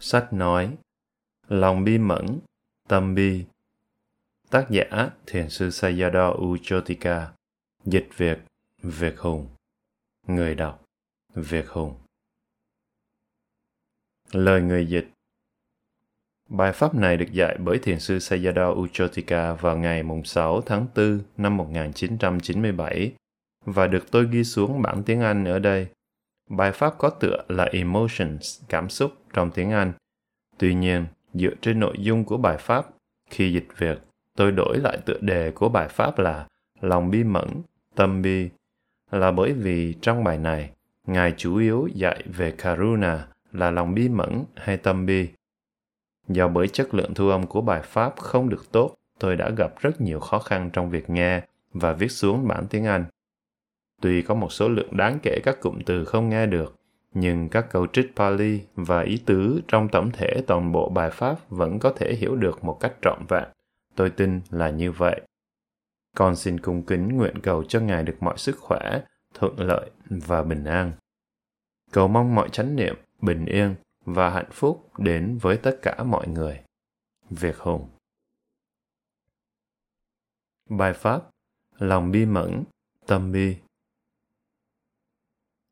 Sách nói Lòng bi mẫn, tâm bi. Tác giả Thiền sư Sayadaw Uchotika. Dịch Việt Việt Hùng. Người đọc Việt Hùng. Lời người dịch. Bài pháp này được dạy bởi Thiền sư Sayadaw Uchotika vào ngày 6 tháng 4 năm 1997 và được tôi ghi xuống bản tiếng Anh ở đây. Bài pháp có tựa là Emotions, cảm xúc trong tiếng Anh. Tuy nhiên, dựa trên nội dung của bài pháp, khi dịch việc tôi đổi lại tựa đề của bài pháp là Lòng bi mẫn, tâm bi, là bởi vì trong bài này, Ngài chủ yếu dạy về Karuna là lòng bi mẫn hay tâm bi. Do bởi chất lượng thu âm của bài pháp không được tốt, tôi đã gặp rất nhiều khó khăn trong việc nghe và viết xuống bản tiếng Anh. Tuy có một số lượng đáng kể các cụm từ không nghe được, nhưng các câu trích Pali và ý tứ trong tổng thể toàn bộ bài pháp vẫn có thể hiểu được một cách trọn vẹn. Tôi tin là như vậy. Con xin cung kính nguyện cầu cho Ngài được mọi sức khỏe, thuận lợi và bình an. Cầu mong mọi chánh niệm, bình yên và hạnh phúc đến với tất cả mọi người. Việt Hùng Bài Pháp Lòng bi mẫn, tâm bi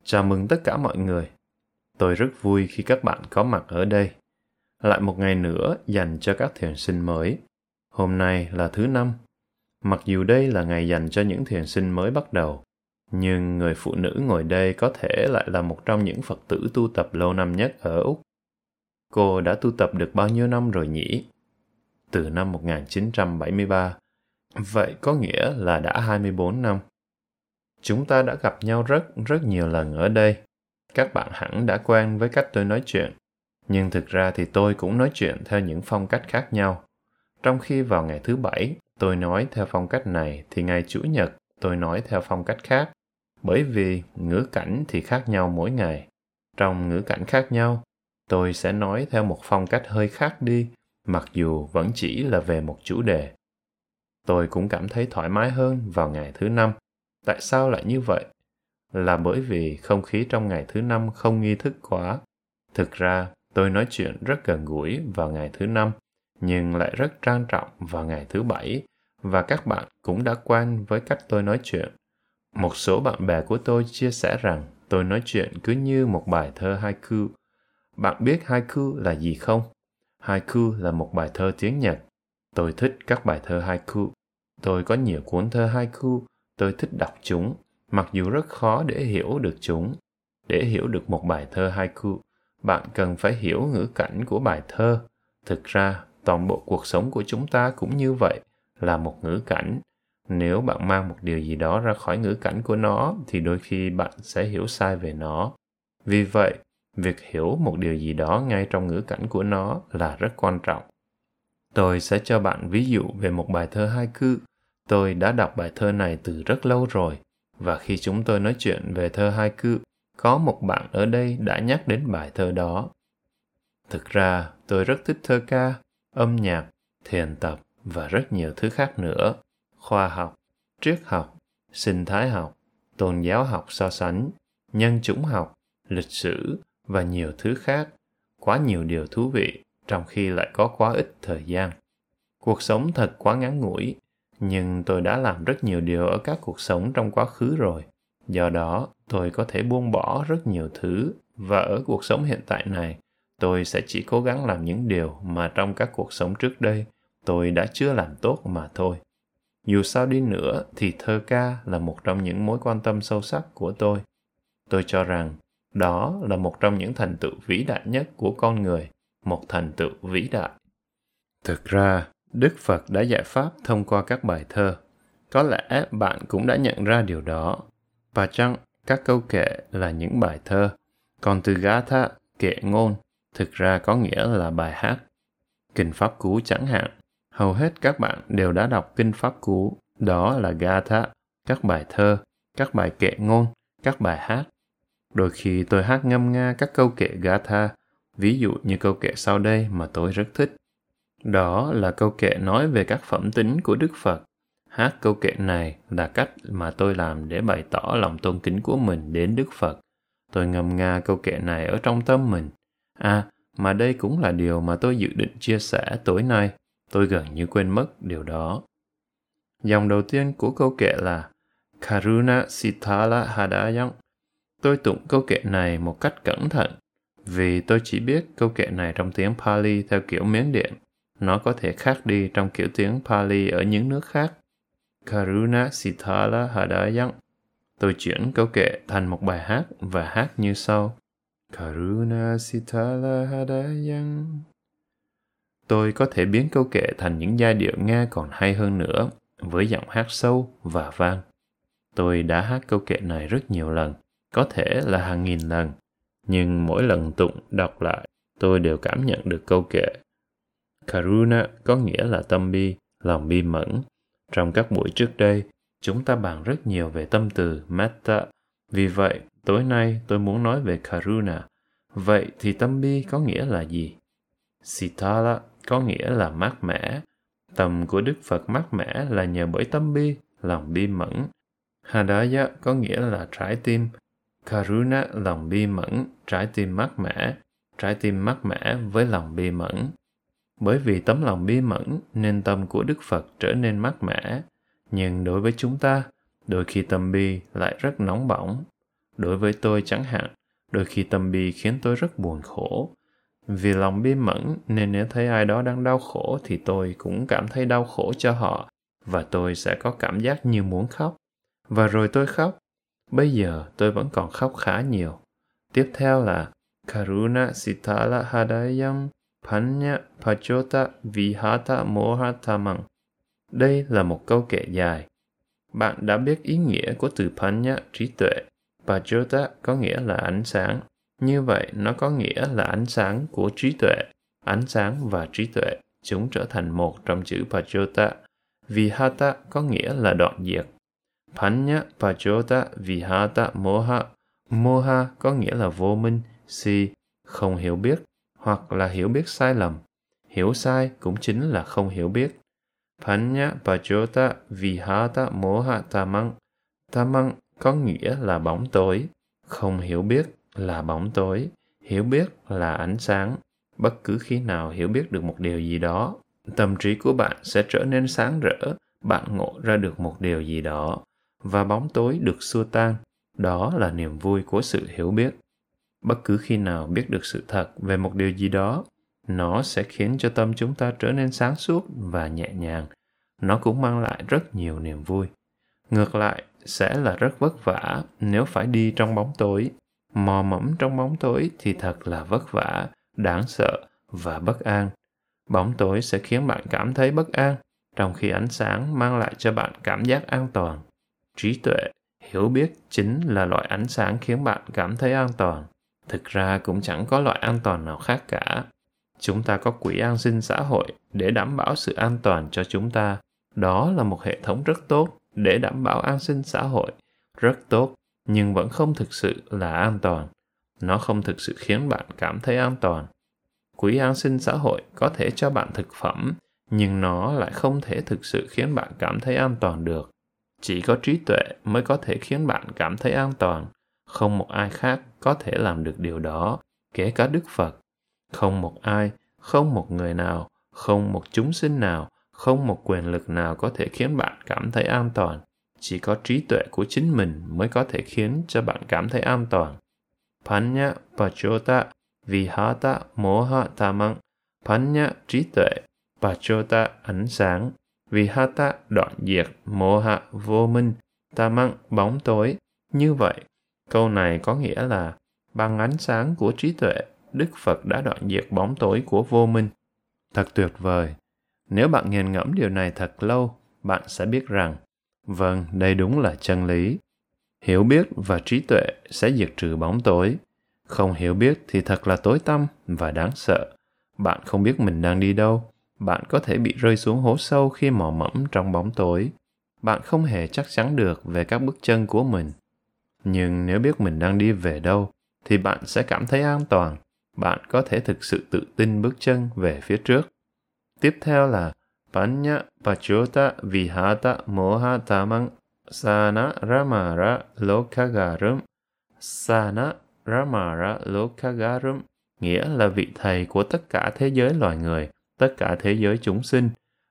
Chào mừng tất cả mọi người. Tôi rất vui khi các bạn có mặt ở đây. Lại một ngày nữa dành cho các thiền sinh mới. Hôm nay là thứ năm. Mặc dù đây là ngày dành cho những thiền sinh mới bắt đầu, nhưng người phụ nữ ngồi đây có thể lại là một trong những Phật tử tu tập lâu năm nhất ở Úc. Cô đã tu tập được bao nhiêu năm rồi nhỉ? Từ năm 1973. Vậy có nghĩa là đã 24 năm. Chúng ta đã gặp nhau rất, rất nhiều lần ở đây. Các bạn hẳn đã quen với cách tôi nói chuyện. Nhưng thực ra thì tôi cũng nói chuyện theo những phong cách khác nhau. Trong khi vào ngày thứ bảy, tôi nói theo phong cách này, thì ngày Chủ nhật, tôi nói theo phong cách khác. Bởi vì ngữ cảnh thì khác nhau mỗi ngày. Trong ngữ cảnh khác nhau, tôi sẽ nói theo một phong cách hơi khác đi, mặc dù vẫn chỉ là về một chủ đề. Tôi cũng cảm thấy thoải mái hơn vào ngày thứ năm Tại sao lại như vậy? Là bởi vì không khí trong ngày thứ năm không nghi thức quá. Thực ra, tôi nói chuyện rất gần gũi vào ngày thứ năm, nhưng lại rất trang trọng vào ngày thứ bảy, và các bạn cũng đã quen với cách tôi nói chuyện. Một số bạn bè của tôi chia sẻ rằng tôi nói chuyện cứ như một bài thơ haiku. Bạn biết haiku là gì không? Haiku là một bài thơ tiếng Nhật. Tôi thích các bài thơ haiku. Tôi có nhiều cuốn thơ haiku tôi thích đọc chúng, mặc dù rất khó để hiểu được chúng. Để hiểu được một bài thơ haiku, bạn cần phải hiểu ngữ cảnh của bài thơ. Thực ra, toàn bộ cuộc sống của chúng ta cũng như vậy, là một ngữ cảnh. Nếu bạn mang một điều gì đó ra khỏi ngữ cảnh của nó, thì đôi khi bạn sẽ hiểu sai về nó. Vì vậy, việc hiểu một điều gì đó ngay trong ngữ cảnh của nó là rất quan trọng. Tôi sẽ cho bạn ví dụ về một bài thơ haiku Tôi đã đọc bài thơ này từ rất lâu rồi, và khi chúng tôi nói chuyện về thơ hai cự có một bạn ở đây đã nhắc đến bài thơ đó. Thực ra, tôi rất thích thơ ca, âm nhạc, thiền tập và rất nhiều thứ khác nữa. Khoa học, triết học, sinh thái học, tôn giáo học so sánh, nhân chủng học, lịch sử và nhiều thứ khác. Quá nhiều điều thú vị, trong khi lại có quá ít thời gian. Cuộc sống thật quá ngắn ngủi nhưng tôi đã làm rất nhiều điều ở các cuộc sống trong quá khứ rồi. Do đó, tôi có thể buông bỏ rất nhiều thứ. Và ở cuộc sống hiện tại này, tôi sẽ chỉ cố gắng làm những điều mà trong các cuộc sống trước đây, tôi đã chưa làm tốt mà thôi. Dù sao đi nữa thì thơ ca là một trong những mối quan tâm sâu sắc của tôi. Tôi cho rằng, đó là một trong những thành tựu vĩ đại nhất của con người, một thành tựu vĩ đại. Thực ra Đức Phật đã dạy Pháp thông qua các bài thơ. Có lẽ bạn cũng đã nhận ra điều đó. Và chăng các câu kệ là những bài thơ, còn từ Gatha, kệ ngôn, thực ra có nghĩa là bài hát. Kinh Pháp Cú chẳng hạn, hầu hết các bạn đều đã đọc Kinh Pháp Cú, đó là Gatha, các bài thơ, các bài kệ ngôn, các bài hát. Đôi khi tôi hát ngâm nga các câu kệ Gatha, ví dụ như câu kệ sau đây mà tôi rất thích. Đó là câu kệ nói về các phẩm tính của Đức Phật. Hát câu kệ này là cách mà tôi làm để bày tỏ lòng tôn kính của mình đến Đức Phật. Tôi ngâm nga câu kệ này ở trong tâm mình. À, mà đây cũng là điều mà tôi dự định chia sẻ tối nay. Tôi gần như quên mất điều đó. Dòng đầu tiên của câu kệ là Karuna Sitala Hadayang. Tôi tụng câu kệ này một cách cẩn thận vì tôi chỉ biết câu kệ này trong tiếng Pali theo kiểu Miến Điện. Nó có thể khác đi trong kiểu tiếng Pali ở những nước khác. Karuna Sitala Hadayang. Tôi chuyển câu kệ thành một bài hát và hát như sau. Karuna Sitala Hadayang. Tôi có thể biến câu kệ thành những giai điệu nghe còn hay hơn nữa, với giọng hát sâu và vang. Tôi đã hát câu kệ này rất nhiều lần, có thể là hàng nghìn lần, nhưng mỗi lần tụng đọc lại, tôi đều cảm nhận được câu kệ. Karuna có nghĩa là tâm bi, lòng bi mẫn. Trong các buổi trước đây, chúng ta bàn rất nhiều về tâm từ metta. Vì vậy, tối nay tôi muốn nói về Karuna. Vậy thì tâm bi có nghĩa là gì? Sitala có nghĩa là mát mẻ. Tầm của Đức Phật mát mẻ là nhờ bởi tâm bi, lòng bi mẫn. Hadaya có nghĩa là trái tim. Karuna lòng bi mẫn, trái tim mát mẻ. Trái tim mát mẻ với lòng bi mẫn. Bởi vì tấm lòng bi mẫn nên tâm của Đức Phật trở nên mát mẻ. Nhưng đối với chúng ta, đôi khi tâm bi lại rất nóng bỏng. Đối với tôi chẳng hạn, đôi khi tâm bi khiến tôi rất buồn khổ. Vì lòng bi mẫn nên nếu thấy ai đó đang đau khổ thì tôi cũng cảm thấy đau khổ cho họ và tôi sẽ có cảm giác như muốn khóc. Và rồi tôi khóc. Bây giờ tôi vẫn còn khóc khá nhiều. Tiếp theo là Karuna Sitala Hadayam Panya Pachota Vihata Mohatamang. Đây là một câu kệ dài. Bạn đã biết ý nghĩa của từ Panya trí tuệ. Pachota có nghĩa là ánh sáng. Như vậy, nó có nghĩa là ánh sáng của trí tuệ. Ánh sáng và trí tuệ, chúng trở thành một trong chữ Pachota. Vihata có nghĩa là đoạn diệt. Panya Pachota Vihata Moha. Moha có nghĩa là vô minh, si, không hiểu biết, hoặc là hiểu biết sai lầm. Hiểu sai cũng chính là không hiểu biết. Panya Pajota Vihata Moha Tamang. Tamang có nghĩa là bóng tối, không hiểu biết là bóng tối, hiểu biết là ánh sáng. Bất cứ khi nào hiểu biết được một điều gì đó, tâm trí của bạn sẽ trở nên sáng rỡ, bạn ngộ ra được một điều gì đó, và bóng tối được xua tan. Đó là niềm vui của sự hiểu biết. Bất cứ khi nào biết được sự thật về một điều gì đó, nó sẽ khiến cho tâm chúng ta trở nên sáng suốt và nhẹ nhàng. Nó cũng mang lại rất nhiều niềm vui. Ngược lại, sẽ là rất vất vả nếu phải đi trong bóng tối mò mẫm trong bóng tối thì thật là vất vả đáng sợ và bất an bóng tối sẽ khiến bạn cảm thấy bất an trong khi ánh sáng mang lại cho bạn cảm giác an toàn trí tuệ hiểu biết chính là loại ánh sáng khiến bạn cảm thấy an toàn thực ra cũng chẳng có loại an toàn nào khác cả. Chúng ta có quỹ an sinh xã hội để đảm bảo sự an toàn cho chúng ta. Đó là một hệ thống rất tốt để đảm bảo an sinh xã hội. Rất tốt, nhưng vẫn không thực sự là an toàn. Nó không thực sự khiến bạn cảm thấy an toàn. Quỹ an sinh xã hội có thể cho bạn thực phẩm, nhưng nó lại không thể thực sự khiến bạn cảm thấy an toàn được. Chỉ có trí tuệ mới có thể khiến bạn cảm thấy an toàn không một ai khác có thể làm được điều đó kể cả đức phật. Không một ai không một người nào không một chúng sinh nào không một quyền lực nào có thể khiến bạn cảm thấy an toàn. Chỉ có trí tuệ của chính mình mới có thể khiến cho bạn cảm thấy an toàn. Panya Pachota Vihata Moha Tamang. Panya trí tuệ Pachota ánh sáng. Vihata đoạn diệt Moha vô minh. Tamang bóng tối. Như vậy, câu này có nghĩa là bằng ánh sáng của trí tuệ, Đức Phật đã đoạn diệt bóng tối của vô minh. Thật tuyệt vời. Nếu bạn nghiền ngẫm điều này thật lâu, bạn sẽ biết rằng Vâng, đây đúng là chân lý. Hiểu biết và trí tuệ sẽ diệt trừ bóng tối. Không hiểu biết thì thật là tối tăm và đáng sợ. Bạn không biết mình đang đi đâu. Bạn có thể bị rơi xuống hố sâu khi mò mẫm trong bóng tối. Bạn không hề chắc chắn được về các bước chân của mình. Nhưng nếu biết mình đang đi về đâu, thì bạn sẽ cảm thấy an toàn. Bạn có thể thực sự tự tin bước chân về phía trước. Tiếp theo là Panya Pachota Vihata Moha Tamang Sana Ramara Lokagarum Sana Ramara Lokagarum nghĩa là vị thầy của tất cả thế giới loài người, tất cả thế giới chúng sinh.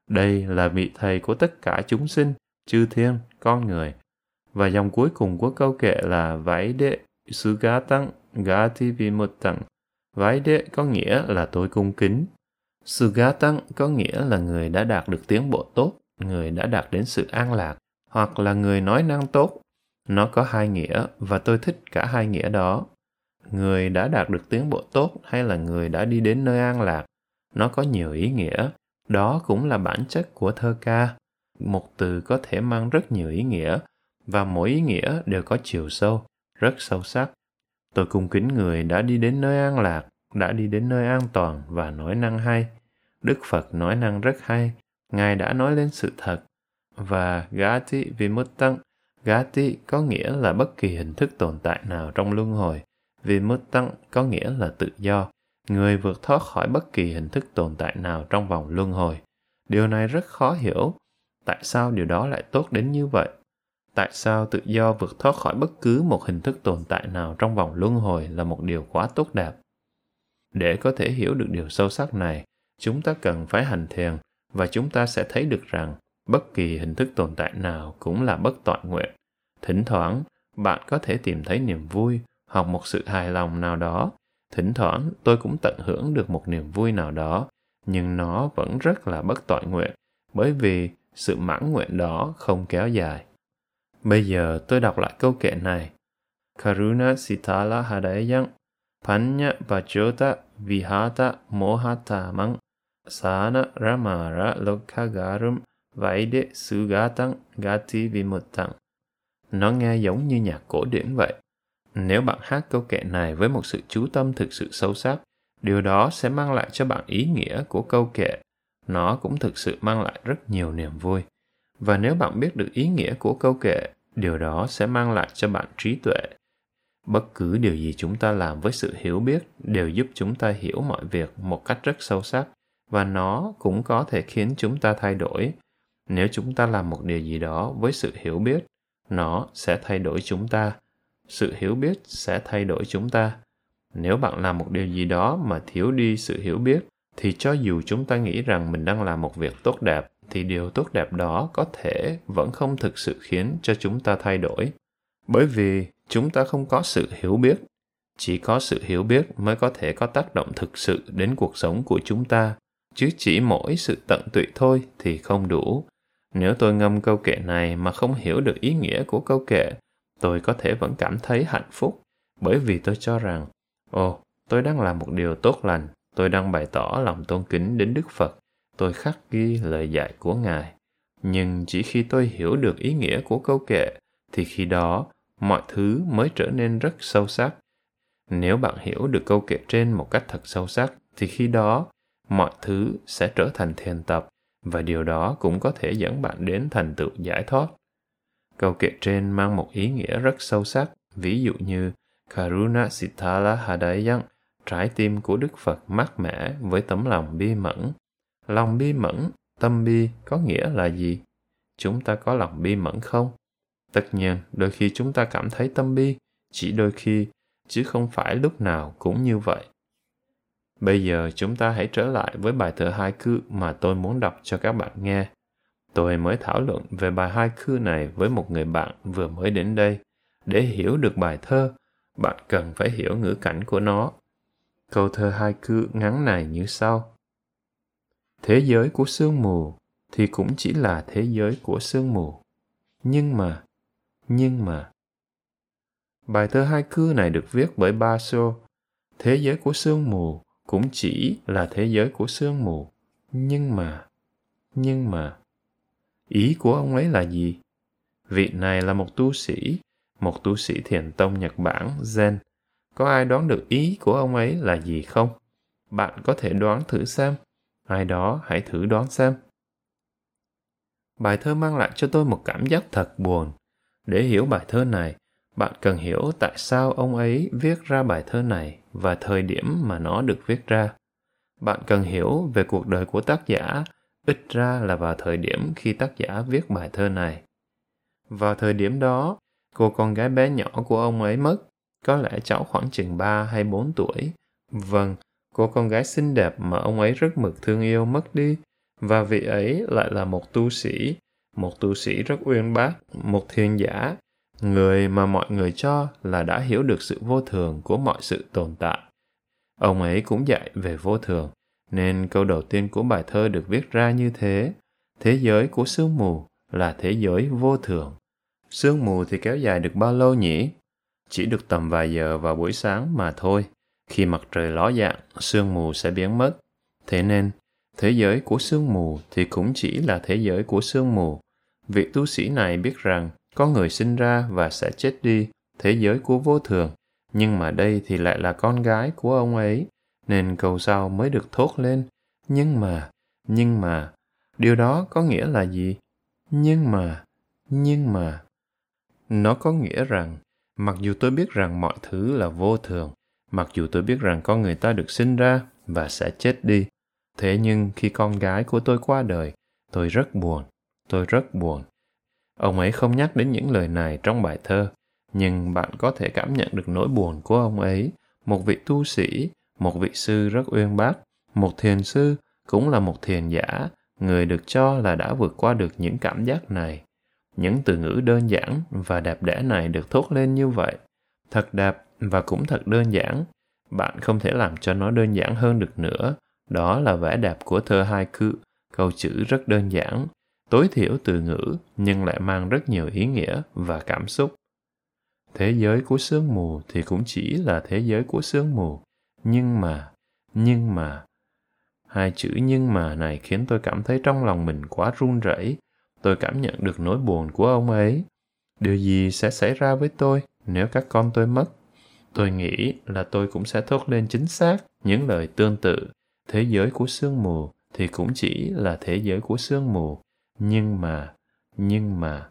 Đây là vị thầy của tất cả chúng sinh, chư thiên, con người. Và dòng cuối cùng của câu kệ là vải đệ Sugatang Gati tăng. Vải đệ có nghĩa là tôi cung kính. Sugatang có nghĩa là người đã đạt được tiến bộ tốt, người đã đạt đến sự an lạc, hoặc là người nói năng tốt. Nó có hai nghĩa và tôi thích cả hai nghĩa đó. Người đã đạt được tiến bộ tốt hay là người đã đi đến nơi an lạc, nó có nhiều ý nghĩa. Đó cũng là bản chất của thơ ca. Một từ có thể mang rất nhiều ý nghĩa và mỗi ý nghĩa đều có chiều sâu, rất sâu sắc. Tôi cung kính người đã đi đến nơi an lạc, đã đi đến nơi an toàn và nói năng hay. Đức Phật nói năng rất hay, Ngài đã nói lên sự thật. Và Gati Vimuttang, Gati có nghĩa là bất kỳ hình thức tồn tại nào trong luân hồi. Vimuttang có nghĩa là tự do. Người vượt thoát khỏi bất kỳ hình thức tồn tại nào trong vòng luân hồi. Điều này rất khó hiểu. Tại sao điều đó lại tốt đến như vậy? Tại sao tự do vượt thoát khỏi bất cứ một hình thức tồn tại nào trong vòng luân hồi là một điều quá tốt đẹp? Để có thể hiểu được điều sâu sắc này, chúng ta cần phải hành thiền và chúng ta sẽ thấy được rằng bất kỳ hình thức tồn tại nào cũng là bất toại nguyện. Thỉnh thoảng, bạn có thể tìm thấy niềm vui hoặc một sự hài lòng nào đó. Thỉnh thoảng, tôi cũng tận hưởng được một niềm vui nào đó, nhưng nó vẫn rất là bất toại nguyện, bởi vì sự mãn nguyện đó không kéo dài. Bây giờ tôi đọc lại câu kệ này. Karuna Sitala Hadayang Panya Vajota Vihata Mohatamang Sana Ramara Lokagarum Vaide Sugatang Gati vimuttang Nó nghe giống như nhạc cổ điển vậy. Nếu bạn hát câu kệ này với một sự chú tâm thực sự sâu sắc, điều đó sẽ mang lại cho bạn ý nghĩa của câu kệ. Nó cũng thực sự mang lại rất nhiều niềm vui. Và nếu bạn biết được ý nghĩa của câu kệ, điều đó sẽ mang lại cho bạn trí tuệ. Bất cứ điều gì chúng ta làm với sự hiểu biết đều giúp chúng ta hiểu mọi việc một cách rất sâu sắc và nó cũng có thể khiến chúng ta thay đổi. Nếu chúng ta làm một điều gì đó với sự hiểu biết, nó sẽ thay đổi chúng ta. Sự hiểu biết sẽ thay đổi chúng ta. Nếu bạn làm một điều gì đó mà thiếu đi sự hiểu biết, thì cho dù chúng ta nghĩ rằng mình đang làm một việc tốt đẹp, thì điều tốt đẹp đó có thể vẫn không thực sự khiến cho chúng ta thay đổi. Bởi vì chúng ta không có sự hiểu biết. Chỉ có sự hiểu biết mới có thể có tác động thực sự đến cuộc sống của chúng ta chứ chỉ mỗi sự tận tụy thôi thì không đủ. Nếu tôi ngâm câu kệ này mà không hiểu được ý nghĩa của câu kệ, tôi có thể vẫn cảm thấy hạnh phúc, bởi vì tôi cho rằng, ồ, tôi đang làm một điều tốt lành, tôi đang bày tỏ lòng tôn kính đến Đức Phật, tôi khắc ghi lời dạy của Ngài. Nhưng chỉ khi tôi hiểu được ý nghĩa của câu kệ, thì khi đó mọi thứ mới trở nên rất sâu sắc. Nếu bạn hiểu được câu kệ trên một cách thật sâu sắc, thì khi đó mọi thứ sẽ trở thành thiền tập và điều đó cũng có thể dẫn bạn đến thành tựu giải thoát. Câu kệ trên mang một ý nghĩa rất sâu sắc, ví dụ như Karuna Sitala Hadayang, trái tim của Đức Phật mát mẻ với tấm lòng bi mẫn. Lòng bi mẫn, tâm bi có nghĩa là gì? Chúng ta có lòng bi mẫn không? Tất nhiên, đôi khi chúng ta cảm thấy tâm bi, chỉ đôi khi, chứ không phải lúc nào cũng như vậy. Bây giờ chúng ta hãy trở lại với bài thơ hai cư mà tôi muốn đọc cho các bạn nghe. Tôi mới thảo luận về bài hai cư này với một người bạn vừa mới đến đây. Để hiểu được bài thơ, bạn cần phải hiểu ngữ cảnh của nó. Câu thơ hai cư ngắn này như sau. Thế giới của sương mù thì cũng chỉ là thế giới của sương mù. Nhưng mà, nhưng mà. Bài thơ hai cư này được viết bởi ba Basho. Thế giới của sương mù cũng chỉ là thế giới của sương mù nhưng mà nhưng mà ý của ông ấy là gì vị này là một tu sĩ một tu sĩ thiền tông nhật bản zen có ai đoán được ý của ông ấy là gì không bạn có thể đoán thử xem ai đó hãy thử đoán xem. Bài thơ mang lại cho tôi một cảm giác thật buồn. Để hiểu bài thơ này bạn cần hiểu tại sao ông ấy viết ra bài thơ này và thời điểm mà nó được viết ra. Bạn cần hiểu về cuộc đời của tác giả ít ra là vào thời điểm khi tác giả viết bài thơ này. Vào thời điểm đó cô con gái bé nhỏ của ông ấy mất có lẽ cháu khoảng chừng 3 hay 4 tuổi. Vâng, cô con gái xinh đẹp mà ông ấy rất mực thương yêu mất đi, và vị ấy lại là một tu sĩ, một tu sĩ rất uyên bác, một thiên giả, người mà mọi người cho là đã hiểu được sự vô thường của mọi sự tồn tại. Ông ấy cũng dạy về vô thường, nên câu đầu tiên của bài thơ được viết ra như thế. Thế giới của sương mù là thế giới vô thường. Sương mù thì kéo dài được bao lâu nhỉ? Chỉ được tầm vài giờ vào buổi sáng mà thôi. Khi mặt trời ló dạng, sương mù sẽ biến mất. Thế nên, thế giới của sương mù thì cũng chỉ là thế giới của sương mù. Vị tu sĩ này biết rằng có người sinh ra và sẽ chết đi, thế giới của vô thường. Nhưng mà đây thì lại là con gái của ông ấy, nên câu sau mới được thốt lên. Nhưng mà, nhưng mà, điều đó có nghĩa là gì? Nhưng mà, nhưng mà. Nó có nghĩa rằng, mặc dù tôi biết rằng mọi thứ là vô thường, mặc dù tôi biết rằng con người ta được sinh ra và sẽ chết đi, thế nhưng khi con gái của tôi qua đời, tôi rất buồn, tôi rất buồn. Ông ấy không nhắc đến những lời này trong bài thơ, nhưng bạn có thể cảm nhận được nỗi buồn của ông ấy, một vị tu sĩ, một vị sư rất uyên bác, một thiền sư, cũng là một thiền giả, người được cho là đã vượt qua được những cảm giác này. Những từ ngữ đơn giản và đẹp đẽ này được thốt lên như vậy. Thật đẹp và cũng thật đơn giản. Bạn không thể làm cho nó đơn giản hơn được nữa. Đó là vẻ đẹp của thơ hai cự, câu chữ rất đơn giản, tối thiểu từ ngữ nhưng lại mang rất nhiều ý nghĩa và cảm xúc. Thế giới của sương mù thì cũng chỉ là thế giới của sương mù, nhưng mà, nhưng mà. Hai chữ nhưng mà này khiến tôi cảm thấy trong lòng mình quá run rẩy. Tôi cảm nhận được nỗi buồn của ông ấy. Điều gì sẽ xảy ra với tôi nếu các con tôi mất? Tôi nghĩ là tôi cũng sẽ thốt lên chính xác những lời tương tự. Thế giới của sương mù thì cũng chỉ là thế giới của sương mù. Nhưng mà, nhưng mà,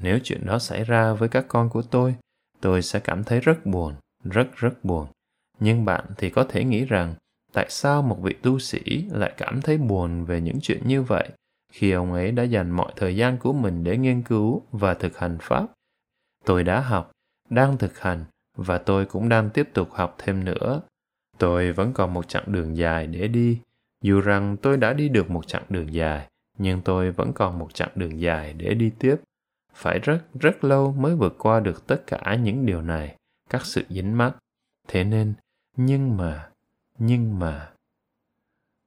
nếu chuyện đó xảy ra với các con của tôi, tôi sẽ cảm thấy rất buồn, rất rất buồn. Nhưng bạn thì có thể nghĩ rằng, tại sao một vị tu sĩ lại cảm thấy buồn về những chuyện như vậy khi ông ấy đã dành mọi thời gian của mình để nghiên cứu và thực hành pháp? Tôi đã học, đang thực hành và tôi cũng đang tiếp tục học thêm nữa. Tôi vẫn còn một chặng đường dài để đi, dù rằng tôi đã đi được một chặng đường dài, nhưng tôi vẫn còn một chặng đường dài để đi tiếp. Phải rất rất lâu mới vượt qua được tất cả những điều này các sự dính mắc. Thế nên nhưng mà nhưng mà.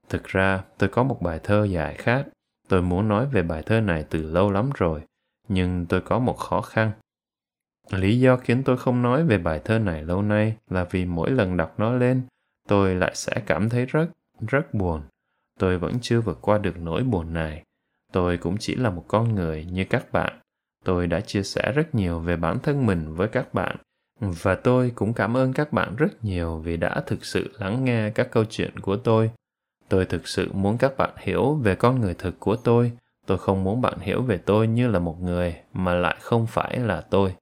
Thực ra tôi có một bài thơ dài khác. Tôi muốn nói về bài thơ này từ lâu lắm rồi nhưng tôi có một khó khăn lý do khiến tôi không nói về bài thơ này lâu nay là vì mỗi lần đọc nó lên, tôi lại sẽ cảm thấy rất rất buồn. Tôi vẫn chưa vượt qua được nỗi buồn này. Tôi cũng chỉ là một con người như các bạn. Tôi đã chia sẻ rất nhiều về bản thân mình với các bạn, và tôi cũng cảm ơn các bạn rất nhiều vì đã thực sự lắng nghe các câu chuyện của tôi. Tôi thực sự muốn các bạn hiểu về con người thực của tôi. Tôi không muốn bạn hiểu về tôi như là một người mà lại không phải là tôi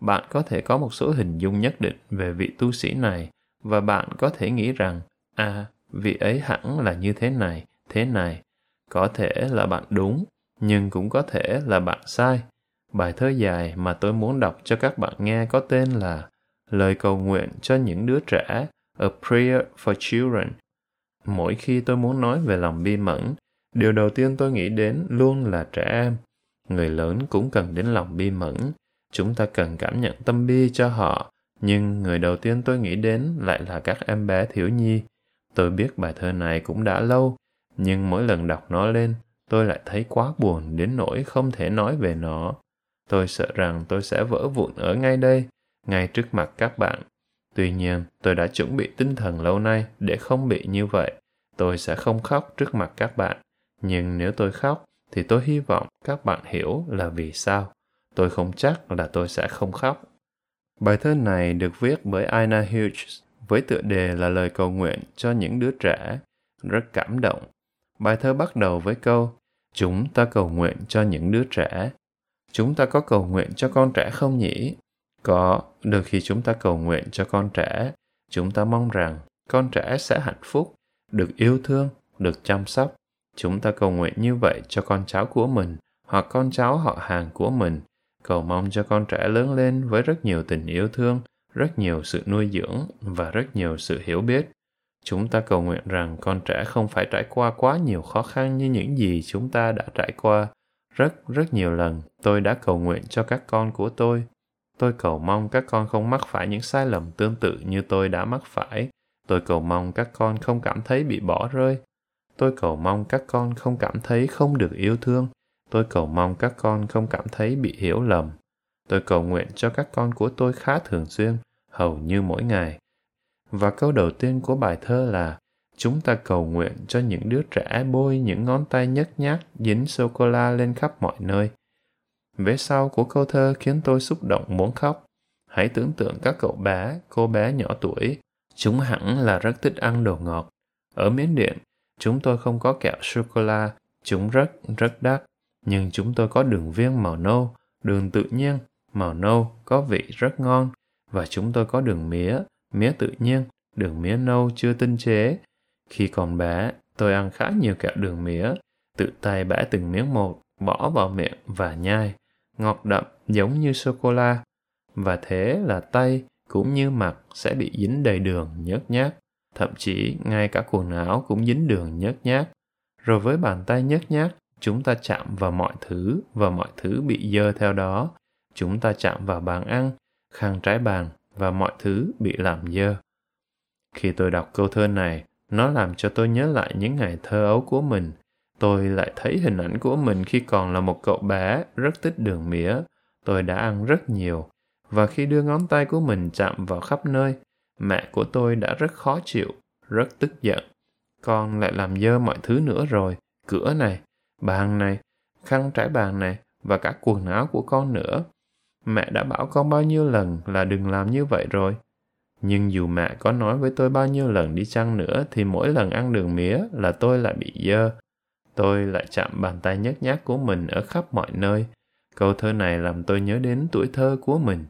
bạn có thể có một số hình dung nhất định về vị tu sĩ này và bạn có thể nghĩ rằng à vị ấy hẳn là như thế này thế này có thể là bạn đúng nhưng cũng có thể là bạn sai Bài thơ dài mà tôi muốn đọc cho các bạn nghe có tên là Lời cầu nguyện cho những đứa trẻ, A Prayer for Children. Mỗi khi tôi muốn nói về lòng bi mẫn, điều đầu tiên tôi nghĩ đến luôn là trẻ em. Người lớn cũng cần đến lòng bi mẫn. Chúng ta cần cảm nhận tâm bi cho họ, nhưng người đầu tiên tôi nghĩ đến lại là các em bé thiếu nhi. Tôi biết bài thơ này cũng đã lâu, nhưng mỗi lần đọc nó lên, tôi lại thấy quá buồn đến nỗi không thể nói về nó. Tôi sợ rằng tôi sẽ vỡ vụn ở ngay đây, ngay trước mặt các bạn. Tuy nhiên, tôi đã chuẩn bị tinh thần lâu nay để không bị như vậy. Tôi sẽ không khóc trước mặt các bạn. Nhưng nếu tôi khóc, thì tôi hy vọng các bạn hiểu là vì sao. Tôi không chắc là tôi sẽ không khóc. Bài thơ này được viết bởi Ina Hughes với tựa đề là lời cầu nguyện cho những đứa trẻ. Rất cảm động. Bài thơ bắt đầu với câu, Chúng ta cầu nguyện cho những đứa trẻ chúng ta có cầu nguyện cho con trẻ không nhỉ có, đôi khi chúng ta cầu nguyện cho con trẻ, chúng ta mong rằng con trẻ sẽ hạnh phúc, được yêu thương, được chăm sóc chúng ta cầu nguyện như vậy cho con cháu của mình hoặc con cháu họ hàng của mình cầu mong cho con trẻ lớn lên với rất nhiều tình yêu thương rất nhiều sự nuôi dưỡng và rất nhiều sự hiểu biết. Chúng ta cầu nguyện rằng con trẻ không phải trải qua quá nhiều khó khăn như những gì chúng ta đã trải qua. Rất, rất nhiều lần tôi đã cầu nguyện cho các con của tôi. Tôi cầu mong các con không mắc phải những sai lầm tương tự như tôi đã mắc phải. Tôi cầu mong các con không cảm thấy bị bỏ rơi. Tôi cầu mong các con không cảm thấy không được yêu thương. Tôi cầu mong các con không cảm thấy bị hiểu lầm. Tôi cầu nguyện cho các con của tôi khá thường xuyên, hầu như mỗi ngày. Và câu đầu tiên của bài thơ là Chúng ta cầu nguyện cho những đứa trẻ bôi những ngón tay nhấc nhác dính sô-cô-la lên khắp mọi nơi. Vế sau của câu thơ khiến tôi xúc động muốn khóc. Hãy tưởng tượng các cậu bé, cô bé nhỏ tuổi. Chúng hẳn là rất thích ăn đồ ngọt. Ở Miến Điện, chúng tôi không có kẹo sô-cô-la. Chúng rất, rất đắt. Nhưng chúng tôi có đường viên màu nâu, đường tự nhiên, màu nâu, có vị rất ngon. Và chúng tôi có đường mía, mía tự nhiên, đường mía nâu chưa tinh chế. Khi còn bé, tôi ăn khá nhiều kẹo đường mía, tự tay bẻ từng miếng một, bỏ vào miệng và nhai, ngọt đậm giống như sô-cô-la. Và thế là tay cũng như mặt sẽ bị dính đầy đường nhớt nhát, thậm chí ngay cả quần áo cũng dính đường nhớt nhát. Rồi với bàn tay nhớt nhát, chúng ta chạm vào mọi thứ và mọi thứ bị dơ theo đó. Chúng ta chạm vào bàn ăn, khăn trái bàn và mọi thứ bị làm dơ. Khi tôi đọc câu thơ này, nó làm cho tôi nhớ lại những ngày thơ ấu của mình. Tôi lại thấy hình ảnh của mình khi còn là một cậu bé rất thích đường mía. Tôi đã ăn rất nhiều. Và khi đưa ngón tay của mình chạm vào khắp nơi, mẹ của tôi đã rất khó chịu, rất tức giận. Con lại làm dơ mọi thứ nữa rồi, cửa này, bàn này, khăn trải bàn này và cả quần áo của con nữa. Mẹ đã bảo con bao nhiêu lần là đừng làm như vậy rồi. Nhưng dù mẹ có nói với tôi bao nhiêu lần đi chăng nữa thì mỗi lần ăn đường mía là tôi lại bị dơ. Tôi lại chạm bàn tay nhếch nhác của mình ở khắp mọi nơi. Câu thơ này làm tôi nhớ đến tuổi thơ của mình.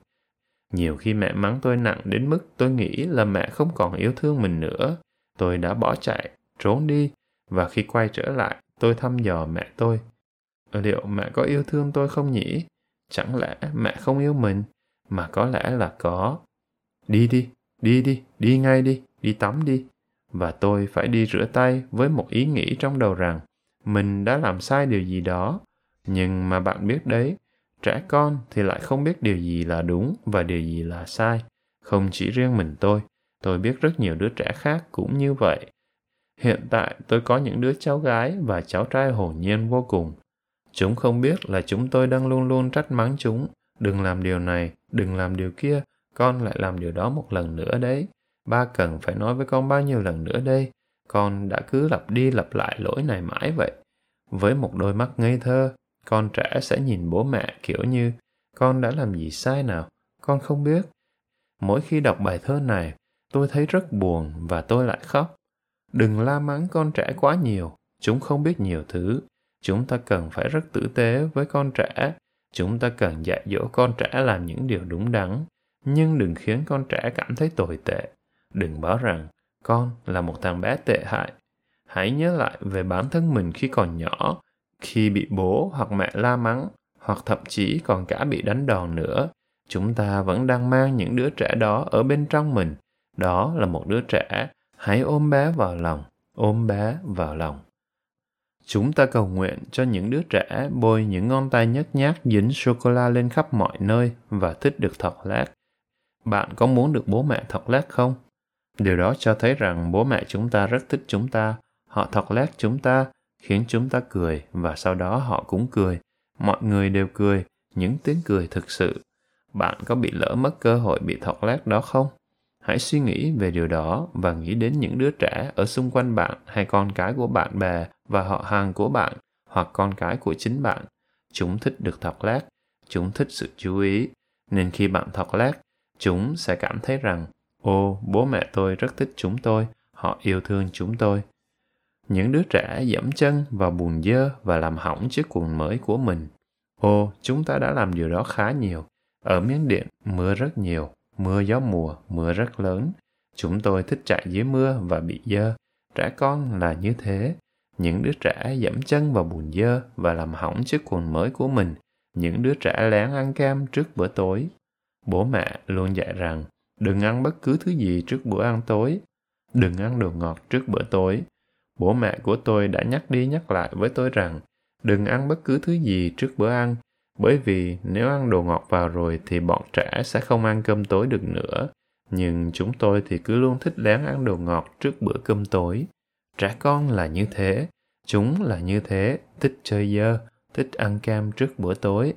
Nhiều khi mẹ mắng tôi nặng đến mức tôi nghĩ là mẹ không còn yêu thương mình nữa. Tôi đã bỏ chạy, trốn đi và khi quay trở lại tôi thăm dò mẹ tôi. Liệu mẹ có yêu thương tôi không nhỉ? Chẳng lẽ mẹ không yêu mình? Mà có lẽ là có. Đi đi, đi đi, đi ngay đi, đi tắm đi. Và tôi phải đi rửa tay với một ý nghĩ trong đầu rằng mình đã làm sai điều gì đó. Nhưng mà bạn biết đấy, trẻ con thì lại không biết điều gì là đúng và điều gì là sai. Không chỉ riêng mình tôi, tôi biết rất nhiều đứa trẻ khác cũng như vậy. Hiện tại tôi có những đứa cháu gái và cháu trai hồn nhiên vô cùng. Chúng không biết là chúng tôi đang luôn luôn trách mắng chúng. Đừng làm điều này, đừng làm điều kia, con lại làm điều đó một lần nữa đấy. Ba cần phải nói với con bao nhiêu lần nữa đây? Con đã cứ lặp đi lặp lại lỗi này mãi vậy. Với một đôi mắt ngây thơ, con trẻ sẽ nhìn bố mẹ kiểu như con đã làm gì sai nào, con không biết. Mỗi khi đọc bài thơ này, tôi thấy rất buồn và tôi lại khóc. Đừng la mắng con trẻ quá nhiều, chúng không biết nhiều thứ. Chúng ta cần phải rất tử tế với con trẻ. Chúng ta cần dạy dỗ con trẻ làm những điều đúng đắn, nhưng đừng khiến con trẻ cảm thấy tồi tệ. Đừng bảo rằng con là một thằng bé tệ hại. Hãy nhớ lại về bản thân mình khi còn nhỏ, khi bị bố hoặc mẹ la mắng, hoặc thậm chí còn cả bị đánh đòn nữa. Chúng ta vẫn đang mang những đứa trẻ đó ở bên trong mình. Đó là một đứa trẻ. Hãy ôm bé vào lòng, ôm bé vào lòng. Chúng ta cầu nguyện cho những đứa trẻ bôi những ngón tay nhấc nhác dính sô-cô-la lên khắp mọi nơi và thích được thọc lát. Bạn có muốn được bố mẹ thọc lát không? Điều đó cho thấy rằng bố mẹ chúng ta rất thích chúng ta. Họ thọc lát chúng ta, khiến chúng ta cười và sau đó họ cũng cười. Mọi người đều cười, những tiếng cười thực sự. Bạn có bị lỡ mất cơ hội bị thọc lát đó không? Hãy suy nghĩ về điều đó và nghĩ đến những đứa trẻ ở xung quanh bạn hay con cái của bạn bè và họ hàng của bạn hoặc con cái của chính bạn. Chúng thích được thọc lát, chúng thích sự chú ý. Nên khi bạn thọc lát, chúng sẽ cảm thấy rằng ô bố mẹ tôi rất thích chúng tôi, họ yêu thương chúng tôi. Những đứa trẻ dẫm chân vào bùn dơ và làm hỏng chiếc quần mới của mình. ô chúng ta đã làm điều đó khá nhiều. Ở miếng Điện, mưa rất nhiều, mưa gió mùa, mưa rất lớn. Chúng tôi thích chạy dưới mưa và bị dơ. Trẻ con là như thế. Những đứa trẻ dẫm chân vào bùn dơ và làm hỏng chiếc quần mới của mình. Những đứa trẻ lén ăn kem trước bữa tối. Bố mẹ luôn dạy rằng đừng ăn bất cứ thứ gì trước bữa ăn tối, đừng ăn đồ ngọt trước bữa tối. Bố mẹ của tôi đã nhắc đi nhắc lại với tôi rằng đừng ăn bất cứ thứ gì trước bữa ăn, bởi vì nếu ăn đồ ngọt vào rồi thì bọn trẻ sẽ không ăn cơm tối được nữa. Nhưng chúng tôi thì cứ luôn thích lén ăn đồ ngọt trước bữa cơm tối. Trẻ con là như thế, chúng là như thế, thích chơi dơ, thích ăn cam trước bữa tối.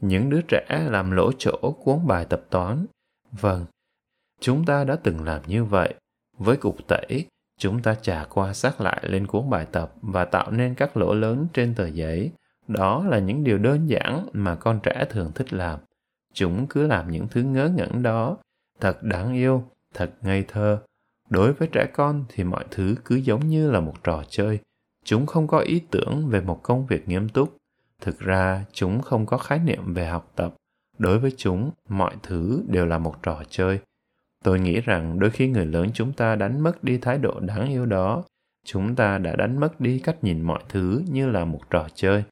Những đứa trẻ làm lỗ chỗ cuốn bài tập toán. Vâng, chúng ta đã từng làm như vậy. Với cục tẩy, chúng ta chà qua sát lại lên cuốn bài tập và tạo nên các lỗ lớn trên tờ giấy. Đó là những điều đơn giản mà con trẻ thường thích làm. Chúng cứ làm những thứ ngớ ngẩn đó. Thật đáng yêu, thật ngây thơ. Đối với trẻ con thì mọi thứ cứ giống như là một trò chơi. Chúng không có ý tưởng về một công việc nghiêm túc. Thực ra, chúng không có khái niệm về học tập. Đối với chúng, mọi thứ đều là một trò chơi Tôi nghĩ rằng đôi khi người lớn chúng ta đánh mất đi thái độ đáng yêu đó. Chúng ta đã đánh mất đi cách nhìn mọi thứ như là một trò chơi.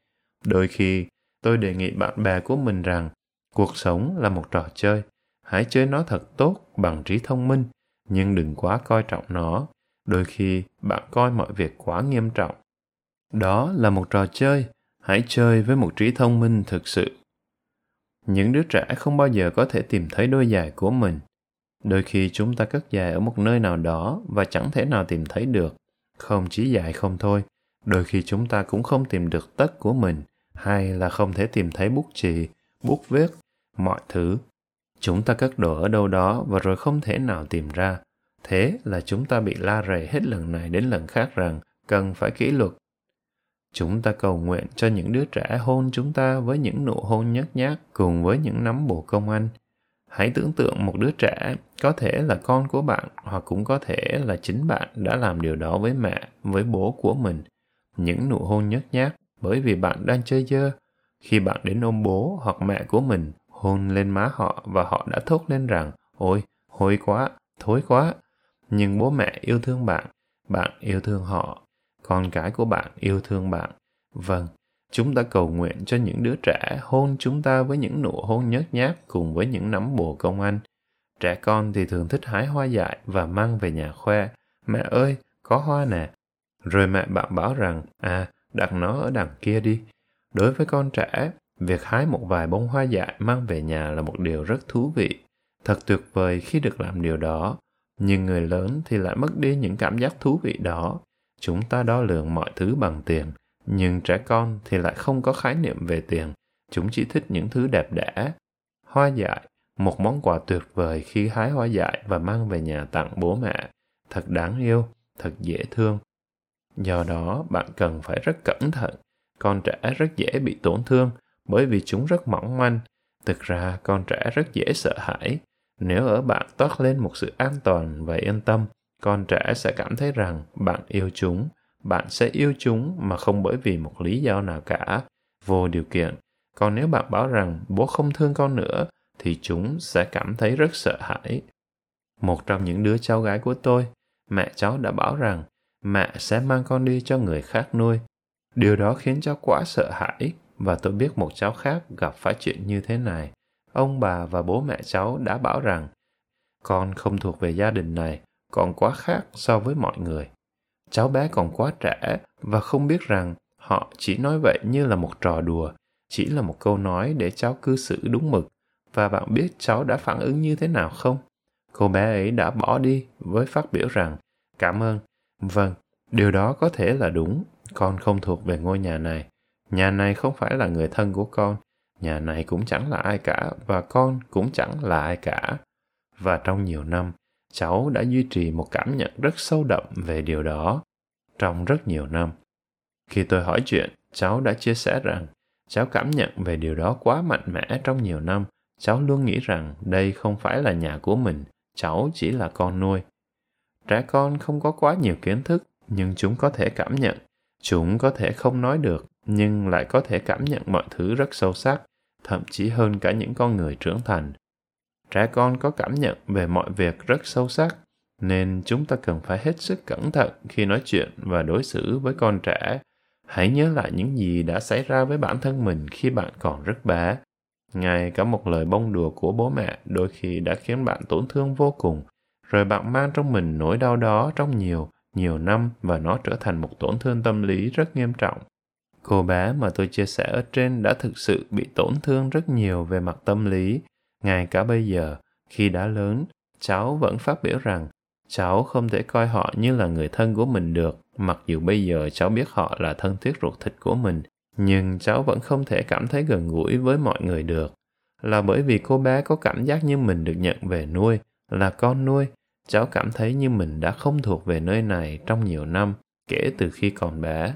Đôi khi, tôi đề nghị bạn bè của mình rằng cuộc sống là một trò chơi. Hãy chơi nó thật tốt bằng trí thông minh, nhưng đừng quá coi trọng nó. Đôi khi, bạn coi mọi việc quá nghiêm trọng. Đó là một trò chơi. Hãy chơi với một trí thông minh thực sự. Những đứa trẻ không bao giờ có thể tìm thấy đôi giày của mình Đôi khi chúng ta cất giày ở một nơi nào đó và chẳng thể nào tìm thấy được. Không chỉ giày không thôi, đôi khi chúng ta cũng không tìm được tất của mình, hai là không thể tìm thấy bút chì, bút viết, mọi thứ. Chúng ta cất đồ ở đâu đó và rồi không thể nào tìm ra. Thế là chúng ta bị la rầy hết lần này đến lần khác rằng cần phải kỷ luật. Chúng ta cầu nguyện cho những đứa trẻ hôn chúng ta với những nụ hôn nhát nhát cùng với những nắm bồ công anh hãy tưởng tượng một đứa trẻ có thể là con của bạn hoặc cũng có thể là chính bạn đã làm điều đó với mẹ với bố của mình những nụ hôn nhớt nhát bởi vì bạn đang chơi dơ khi bạn đến ôm bố hoặc mẹ của mình hôn lên má họ và họ đã thốt lên rằng ôi hôi quá thối quá nhưng bố mẹ yêu thương bạn bạn yêu thương họ con cái của bạn yêu thương bạn vâng Chúng ta cầu nguyện cho những đứa trẻ hôn chúng ta với những nụ hôn nhớt nhát cùng với những nắm bồ công anh. Trẻ con thì thường thích hái hoa dại và mang về nhà khoe. Mẹ ơi, có hoa nè. Rồi mẹ bạn bảo rằng, à, đặt nó ở đằng kia đi. Đối với con trẻ, việc hái một vài bông hoa dại mang về nhà là một điều rất thú vị. Thật tuyệt vời khi được làm điều đó. Nhưng người lớn thì lại mất đi những cảm giác thú vị đó. Chúng ta đo lường mọi thứ bằng tiền nhưng trẻ con thì lại không có khái niệm về tiền, chúng chỉ thích những thứ đẹp đẽ. Hoa dại, một món quà tuyệt vời khi hái hoa dại và mang về nhà tặng bố mẹ. Thật đáng yêu, thật dễ thương. Do đó, bạn cần phải rất cẩn thận. Con trẻ rất dễ bị tổn thương bởi vì chúng rất mỏng manh. Thực ra, con trẻ rất dễ sợ hãi. Nếu ở bạn toát lên một sự an toàn và yên tâm, con trẻ sẽ cảm thấy rằng bạn yêu chúng bạn sẽ yêu chúng mà không bởi vì một lý do nào cả, vô điều kiện. Còn nếu bạn bảo rằng bố không thương con nữa, thì chúng sẽ cảm thấy rất sợ hãi. Một trong những đứa cháu gái của tôi, mẹ cháu đã bảo rằng mẹ sẽ mang con đi cho người khác nuôi. Điều đó khiến cháu quá sợ hãi và tôi biết một cháu khác gặp phải chuyện như thế này. Ông bà và bố mẹ cháu đã bảo rằng con không thuộc về gia đình này, còn quá khác so với mọi người cháu bé còn quá trẻ và không biết rằng họ chỉ nói vậy như là một trò đùa chỉ là một câu nói để cháu cư xử đúng mực và bạn biết cháu đã phản ứng như thế nào không cô bé ấy đã bỏ đi với phát biểu rằng cảm ơn vâng điều đó có thể là đúng. Con không thuộc về ngôi nhà này. Nhà này không phải là người thân của con. Nhà này cũng chẳng là ai cả, và con cũng chẳng là ai cả. Và trong nhiều năm, cháu đã duy trì một cảm nhận rất sâu đậm về điều đó. Trong rất nhiều năm, khi tôi hỏi chuyện, cháu đã chia sẻ rằng cháu cảm nhận về điều đó quá mạnh mẽ trong nhiều năm. Cháu luôn nghĩ rằng đây không phải là nhà của mình, cháu chỉ là con nuôi trẻ con không có quá nhiều kiến thức, nhưng chúng có thể cảm nhận. Chúng có thể không nói được, nhưng lại có thể cảm nhận mọi thứ rất sâu sắc, thậm chí hơn cả những con người trưởng thành. Trẻ con có cảm nhận về mọi việc rất sâu sắc, nên chúng ta cần phải hết sức cẩn thận khi nói chuyện và đối xử với con trẻ. Hãy nhớ lại những gì đã xảy ra với bản thân mình khi bạn còn rất bé. Ngay cả một lời bông đùa của bố mẹ đôi khi đã khiến bạn tổn thương vô cùng rồi bạn mang trong mình nỗi đau đó trong nhiều nhiều năm và nó trở thành một tổn thương tâm lý rất nghiêm trọng. Cô bé mà tôi chia sẻ ở trên đã thực sự bị tổn thương rất nhiều về mặt tâm lý. Ngay cả bây giờ, khi đã lớn, cháu vẫn phát biểu rằng cháu không thể coi họ như là người thân của mình được, mặc dù bây giờ cháu biết họ là thân thiết ruột thịt của mình, nhưng cháu vẫn không thể cảm thấy gần gũi với mọi người được. Là bởi vì cô bé có cảm giác như mình được nhận về nuôi, là con nuôi cháu cảm thấy như mình đã không thuộc về nơi này trong nhiều năm, kể từ khi còn bé.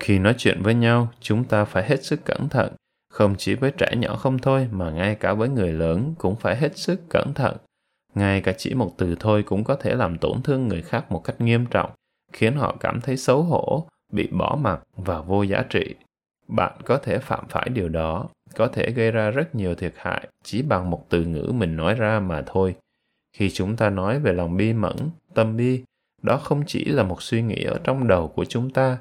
Khi nói chuyện với nhau, chúng ta phải hết sức cẩn thận. Không chỉ với trẻ nhỏ không thôi, mà ngay cả với người lớn cũng phải hết sức cẩn thận. Ngay cả chỉ một từ thôi cũng có thể làm tổn thương người khác một cách nghiêm trọng, khiến họ cảm thấy xấu hổ, bị bỏ mặt và vô giá trị. Bạn có thể phạm phải điều đó, có thể gây ra rất nhiều thiệt hại chỉ bằng một từ ngữ mình nói ra mà thôi khi chúng ta nói về lòng bi mẫn, tâm bi, đó không chỉ là một suy nghĩ ở trong đầu của chúng ta.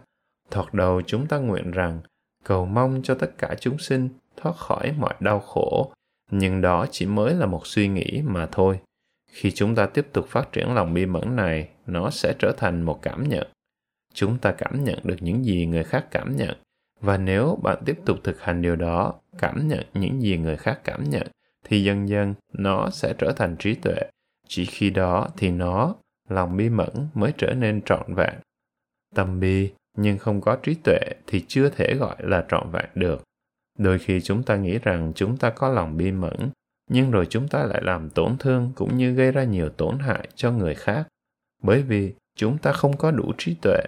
Thoạt đầu chúng ta nguyện rằng cầu mong cho tất cả chúng sinh thoát khỏi mọi đau khổ, nhưng đó chỉ mới là một suy nghĩ mà thôi. Khi chúng ta tiếp tục phát triển lòng bi mẫn này, nó sẽ trở thành một cảm nhận. Chúng ta cảm nhận được những gì người khác cảm nhận, và nếu bạn tiếp tục thực hành điều đó, cảm nhận những gì người khác cảm nhận, thì dần dần nó sẽ trở thành trí tuệ chỉ khi đó thì nó, lòng bi mẫn mới trở nên trọn vẹn. Tâm bi nhưng không có trí tuệ thì chưa thể gọi là trọn vẹn được. Đôi khi chúng ta nghĩ rằng chúng ta có lòng bi mẫn, nhưng rồi chúng ta lại làm tổn thương cũng như gây ra nhiều tổn hại cho người khác. Bởi vì chúng ta không có đủ trí tuệ.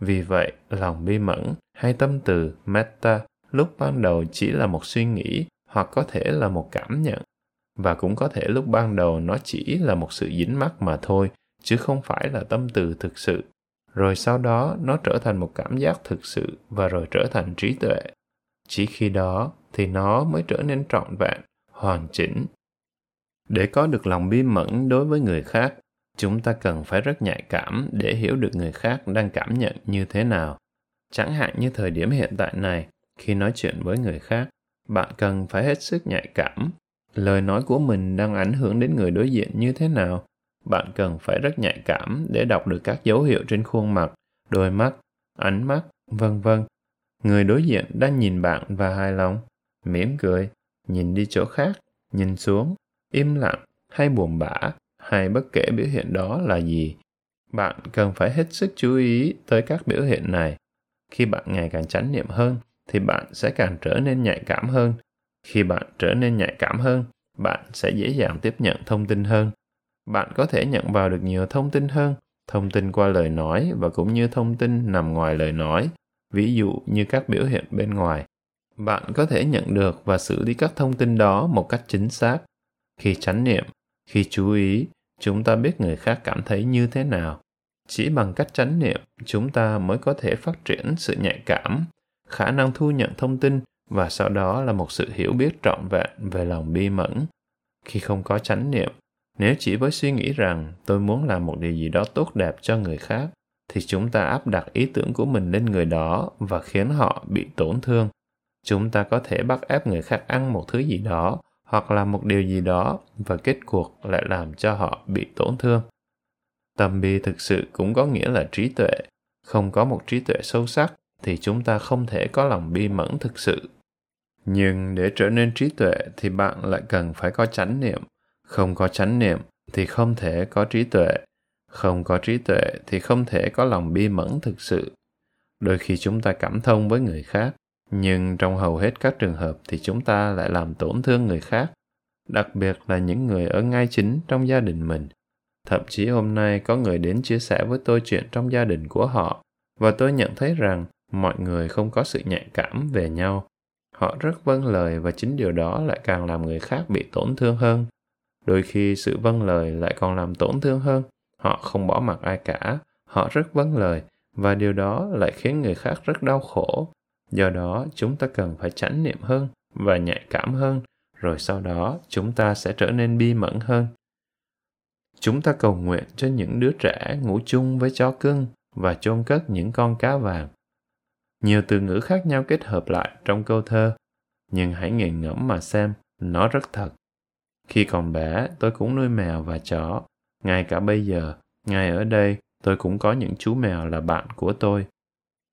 Vì vậy, lòng bi mẫn hay tâm từ metta lúc ban đầu chỉ là một suy nghĩ hoặc có thể là một cảm nhận và cũng có thể lúc ban đầu nó chỉ là một sự dính mắc mà thôi, chứ không phải là tâm từ thực sự. Rồi sau đó, nó trở thành một cảm giác thực sự và rồi trở thành trí tuệ. Chỉ khi đó thì nó mới trở nên trọn vẹn, hoàn chỉnh. Để có được lòng bi mẫn đối với người khác, chúng ta cần phải rất nhạy cảm để hiểu được người khác đang cảm nhận như thế nào. Chẳng hạn như thời điểm hiện tại này, khi nói chuyện với người khác, bạn cần phải hết sức nhạy cảm lời nói của mình đang ảnh hưởng đến người đối diện như thế nào? Bạn cần phải rất nhạy cảm để đọc được các dấu hiệu trên khuôn mặt, đôi mắt, ánh mắt, vân vân. Người đối diện đang nhìn bạn và hài lòng, mỉm cười, nhìn đi chỗ khác, nhìn xuống, im lặng hay buồn bã hay bất kể biểu hiện đó là gì. Bạn cần phải hết sức chú ý tới các biểu hiện này. Khi bạn ngày càng chánh niệm hơn, thì bạn sẽ càng trở nên nhạy cảm hơn khi bạn trở nên nhạy cảm hơn, bạn sẽ dễ dàng tiếp nhận thông tin hơn. Bạn có thể nhận vào được nhiều thông tin hơn, thông tin qua lời nói và cũng như thông tin nằm ngoài lời nói, ví dụ như các biểu hiện bên ngoài. Bạn có thể nhận được và xử lý các thông tin đó một cách chính xác. Khi chánh niệm, khi chú ý, chúng ta biết người khác cảm thấy như thế nào. Chỉ bằng cách chánh niệm, chúng ta mới có thể phát triển sự nhạy cảm, khả năng thu nhận thông tin và sau đó là một sự hiểu biết trọn vẹn về lòng bi mẫn. Khi không có chánh niệm, nếu chỉ với suy nghĩ rằng tôi muốn làm một điều gì đó tốt đẹp cho người khác, thì chúng ta áp đặt ý tưởng của mình lên người đó và khiến họ bị tổn thương. Chúng ta có thể bắt ép người khác ăn một thứ gì đó hoặc làm một điều gì đó và kết cuộc lại làm cho họ bị tổn thương. Tâm bi thực sự cũng có nghĩa là trí tuệ. Không có một trí tuệ sâu sắc thì chúng ta không thể có lòng bi mẫn thực sự nhưng để trở nên trí tuệ thì bạn lại cần phải có chánh niệm. Không có chánh niệm thì không thể có trí tuệ. Không có trí tuệ thì không thể có lòng bi mẫn thực sự. Đôi khi chúng ta cảm thông với người khác, nhưng trong hầu hết các trường hợp thì chúng ta lại làm tổn thương người khác, đặc biệt là những người ở ngay chính trong gia đình mình. Thậm chí hôm nay có người đến chia sẻ với tôi chuyện trong gia đình của họ, và tôi nhận thấy rằng mọi người không có sự nhạy cảm về nhau họ rất vâng lời và chính điều đó lại càng làm người khác bị tổn thương hơn. Đôi khi sự vâng lời lại còn làm tổn thương hơn. Họ không bỏ mặc ai cả. Họ rất vâng lời và điều đó lại khiến người khác rất đau khổ. Do đó, chúng ta cần phải chánh niệm hơn và nhạy cảm hơn. Rồi sau đó, chúng ta sẽ trở nên bi mẫn hơn. Chúng ta cầu nguyện cho những đứa trẻ ngủ chung với chó cưng và chôn cất những con cá vàng nhiều từ ngữ khác nhau kết hợp lại trong câu thơ nhưng hãy nghiền ngẫm mà xem, nó rất thật. Khi còn bé, tôi cũng nuôi mèo và chó. Ngay cả bây giờ, ngay ở đây, tôi cũng có những chú mèo là bạn của tôi.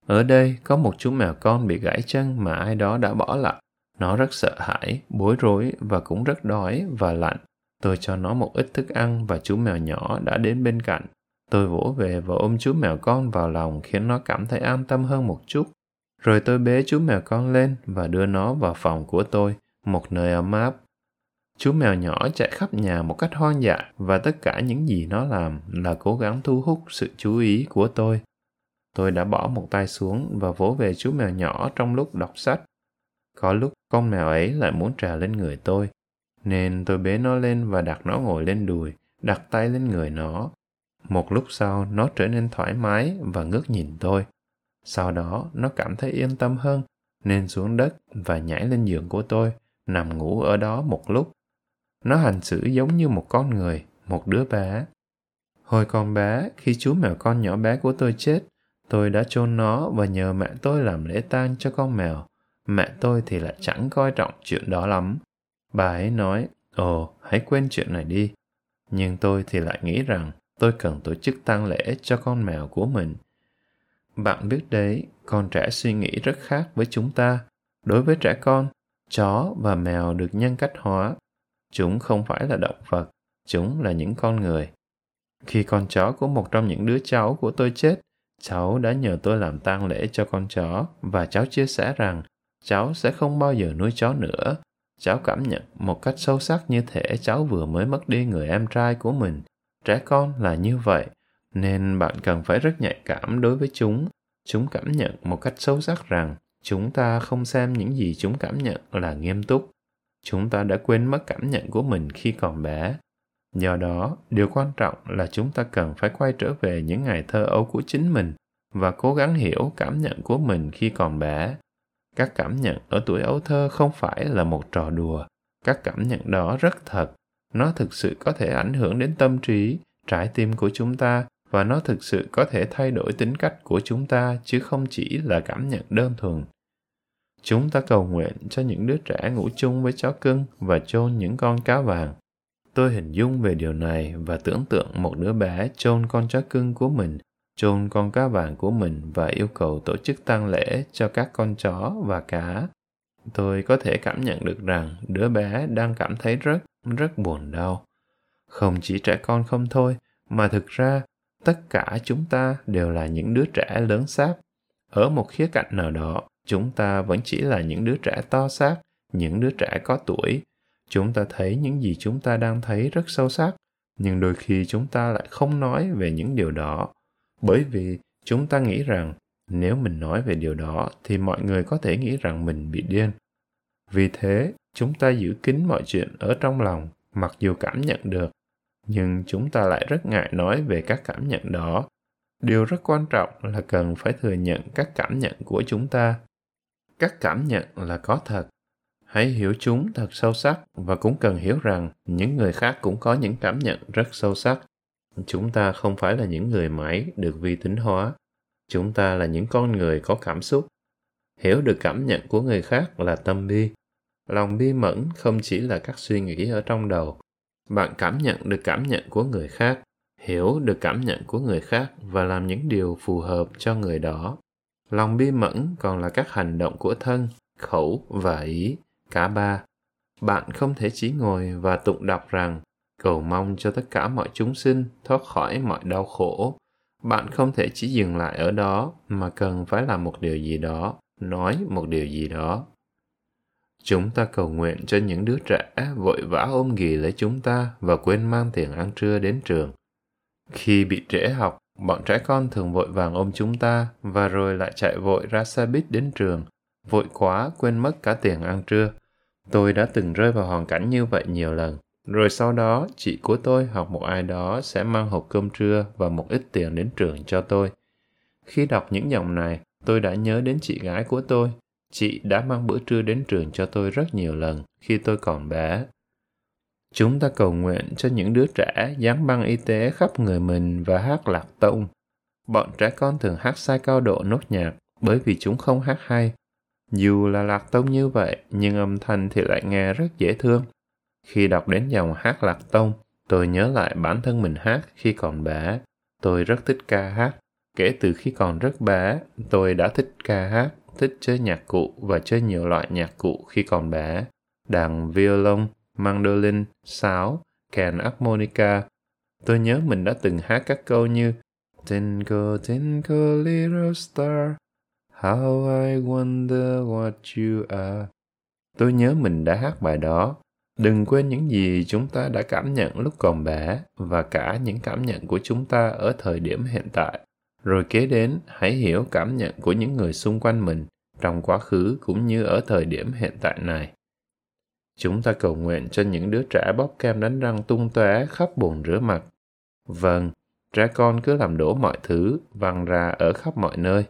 Ở đây có một chú mèo con bị gãy chân mà ai đó đã bỏ lại. Nó rất sợ hãi, bối rối và cũng rất đói và lạnh. Tôi cho nó một ít thức ăn và chú mèo nhỏ đã đến bên cạnh. Tôi vỗ về và ôm chú mèo con vào lòng khiến nó cảm thấy an tâm hơn một chút. Rồi tôi bế chú mèo con lên và đưa nó vào phòng của tôi, một nơi ấm áp. Chú mèo nhỏ chạy khắp nhà một cách hoang dại và tất cả những gì nó làm là cố gắng thu hút sự chú ý của tôi. Tôi đã bỏ một tay xuống và vỗ về chú mèo nhỏ trong lúc đọc sách. Có lúc con mèo ấy lại muốn trèo lên người tôi, nên tôi bế nó lên và đặt nó ngồi lên đùi, đặt tay lên người nó. Một lúc sau, nó trở nên thoải mái và ngước nhìn tôi. Sau đó, nó cảm thấy yên tâm hơn, nên xuống đất và nhảy lên giường của tôi, nằm ngủ ở đó một lúc. Nó hành xử giống như một con người, một đứa bé. Hồi còn bé, khi chú mèo con nhỏ bé của tôi chết, tôi đã chôn nó và nhờ mẹ tôi làm lễ tang cho con mèo. Mẹ tôi thì lại chẳng coi trọng chuyện đó lắm. Bà ấy nói, ồ, hãy quên chuyện này đi. Nhưng tôi thì lại nghĩ rằng tôi cần tổ chức tang lễ cho con mèo của mình. Bạn biết đấy, con trẻ suy nghĩ rất khác với chúng ta. Đối với trẻ con, chó và mèo được nhân cách hóa. Chúng không phải là động vật, chúng là những con người. Khi con chó của một trong những đứa cháu của tôi chết, cháu đã nhờ tôi làm tang lễ cho con chó và cháu chia sẻ rằng cháu sẽ không bao giờ nuôi chó nữa. Cháu cảm nhận một cách sâu sắc như thể cháu vừa mới mất đi người em trai của mình. Trẻ con là như vậy, nên bạn cần phải rất nhạy cảm đối với chúng. Chúng cảm nhận một cách sâu sắc rằng chúng ta không xem những gì chúng cảm nhận là nghiêm túc. Chúng ta đã quên mất cảm nhận của mình khi còn bé. Do đó, điều quan trọng là chúng ta cần phải quay trở về những ngày thơ ấu của chính mình và cố gắng hiểu cảm nhận của mình khi còn bé các cảm nhận ở tuổi ấu thơ không phải là một trò đùa các cảm nhận đó rất thật nó thực sự có thể ảnh hưởng đến tâm trí trái tim của chúng ta và nó thực sự có thể thay đổi tính cách của chúng ta chứ không chỉ là cảm nhận đơn thuần chúng ta cầu nguyện cho những đứa trẻ ngủ chung với chó cưng và chôn những con cá vàng tôi hình dung về điều này và tưởng tượng một đứa bé chôn con chó cưng của mình chôn con cá vàng của mình và yêu cầu tổ chức tang lễ cho các con chó và cá. Tôi có thể cảm nhận được rằng đứa bé đang cảm thấy rất, rất buồn đau. Không chỉ trẻ con không thôi, mà thực ra tất cả chúng ta đều là những đứa trẻ lớn xác. Ở một khía cạnh nào đó, chúng ta vẫn chỉ là những đứa trẻ to xác, những đứa trẻ có tuổi. Chúng ta thấy những gì chúng ta đang thấy rất sâu sắc, nhưng đôi khi chúng ta lại không nói về những điều đó bởi vì chúng ta nghĩ rằng nếu mình nói về điều đó thì mọi người có thể nghĩ rằng mình bị điên vì thế chúng ta giữ kín mọi chuyện ở trong lòng mặc dù cảm nhận được nhưng chúng ta lại rất ngại nói về các cảm nhận đó. Điều rất quan trọng là cần phải thừa nhận các cảm nhận của chúng ta. Các cảm nhận là có thật. Hãy hiểu chúng thật sâu sắc và cũng cần hiểu rằng những người khác cũng có những cảm nhận rất sâu sắc. Chúng ta không phải là những người máy được vi tính hóa. Chúng ta là những con người có cảm xúc. Hiểu được cảm nhận của người khác là tâm bi. Lòng bi mẫn không chỉ là các suy nghĩ ở trong đầu bạn cảm nhận được cảm nhận của người khác, hiểu được cảm nhận của người khác và làm những điều phù hợp cho người đó. Lòng bi mẫn còn là các hành động của thân, khẩu và ý, cả ba. Bạn không thể chỉ ngồi và tụng đọc rằng, cầu mong cho tất cả mọi chúng sinh thoát khỏi mọi đau khổ. Bạn không thể chỉ dừng lại ở đó, mà cần phải làm một điều gì đó, nói một điều gì đó chúng ta cầu nguyện cho những đứa trẻ vội vã ôm ghì lấy chúng ta và quên mang tiền ăn trưa đến trường khi bị trễ học bọn trẻ con thường vội vàng ôm chúng ta và rồi lại chạy vội ra xe buýt đến trường vội quá quên mất cả tiền ăn trưa tôi đã từng rơi vào hoàn cảnh như vậy nhiều lần rồi sau đó, chị của tôi hoặc một ai đó sẽ mang hộp cơm trưa và một ít tiền đến trường cho tôi. Khi đọc những dòng này, tôi đã nhớ đến chị gái của tôi. Chị đã mang bữa trưa đến trường cho tôi rất nhiều lần khi tôi còn bé. Chúng ta cầu nguyện cho những đứa trẻ dám băng y tế khắp người mình và hát lạc tông. Bọn trẻ con thường hát sai cao độ nốt nhạc bởi vì chúng không hát hay. Dù là lạc tông như vậy, nhưng âm thanh thì lại nghe rất dễ thương. Khi đọc đến dòng hát lạc tông, tôi nhớ lại bản thân mình hát khi còn bé. Tôi rất thích ca hát. Kể từ khi còn rất bé, tôi đã thích ca hát, thích chơi nhạc cụ và chơi nhiều loại nhạc cụ khi còn bé. Đàn violon, mandolin, sáo, kèn harmonica. Tôi nhớ mình đã từng hát các câu như Tinkle, tinkle, little star, how I wonder what you are. Tôi nhớ mình đã hát bài đó. Đừng quên những gì chúng ta đã cảm nhận lúc còn bé và cả những cảm nhận của chúng ta ở thời điểm hiện tại. Rồi kế đến, hãy hiểu cảm nhận của những người xung quanh mình trong quá khứ cũng như ở thời điểm hiện tại này. Chúng ta cầu nguyện cho những đứa trẻ bóp kem đánh răng tung tóe khắp bồn rửa mặt. Vâng, trẻ con cứ làm đổ mọi thứ, văng ra ở khắp mọi nơi.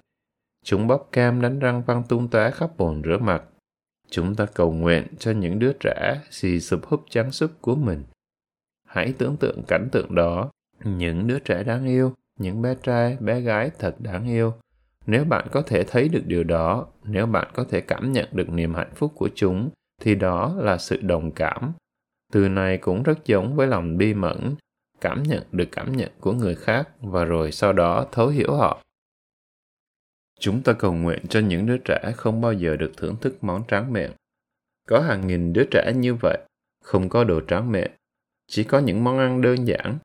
Chúng bóp kem đánh răng văng tung tóe khắp bồn rửa mặt. Chúng ta cầu nguyện cho những đứa trẻ xì sụp húp trắng súp của mình. Hãy tưởng tượng cảnh tượng đó, những đứa trẻ đáng yêu, những bé trai, bé gái thật đáng yêu. Nếu bạn có thể thấy được điều đó, nếu bạn có thể cảm nhận được niềm hạnh phúc của chúng, thì đó là sự đồng cảm. Từ này cũng rất giống với lòng bi mẫn, cảm nhận được cảm nhận của người khác và rồi sau đó thấu hiểu họ. Chúng ta cầu nguyện cho những đứa trẻ không bao giờ được thưởng thức món tráng miệng. Có hàng nghìn đứa trẻ như vậy, không có đồ tráng miệng, chỉ có những món ăn đơn giản.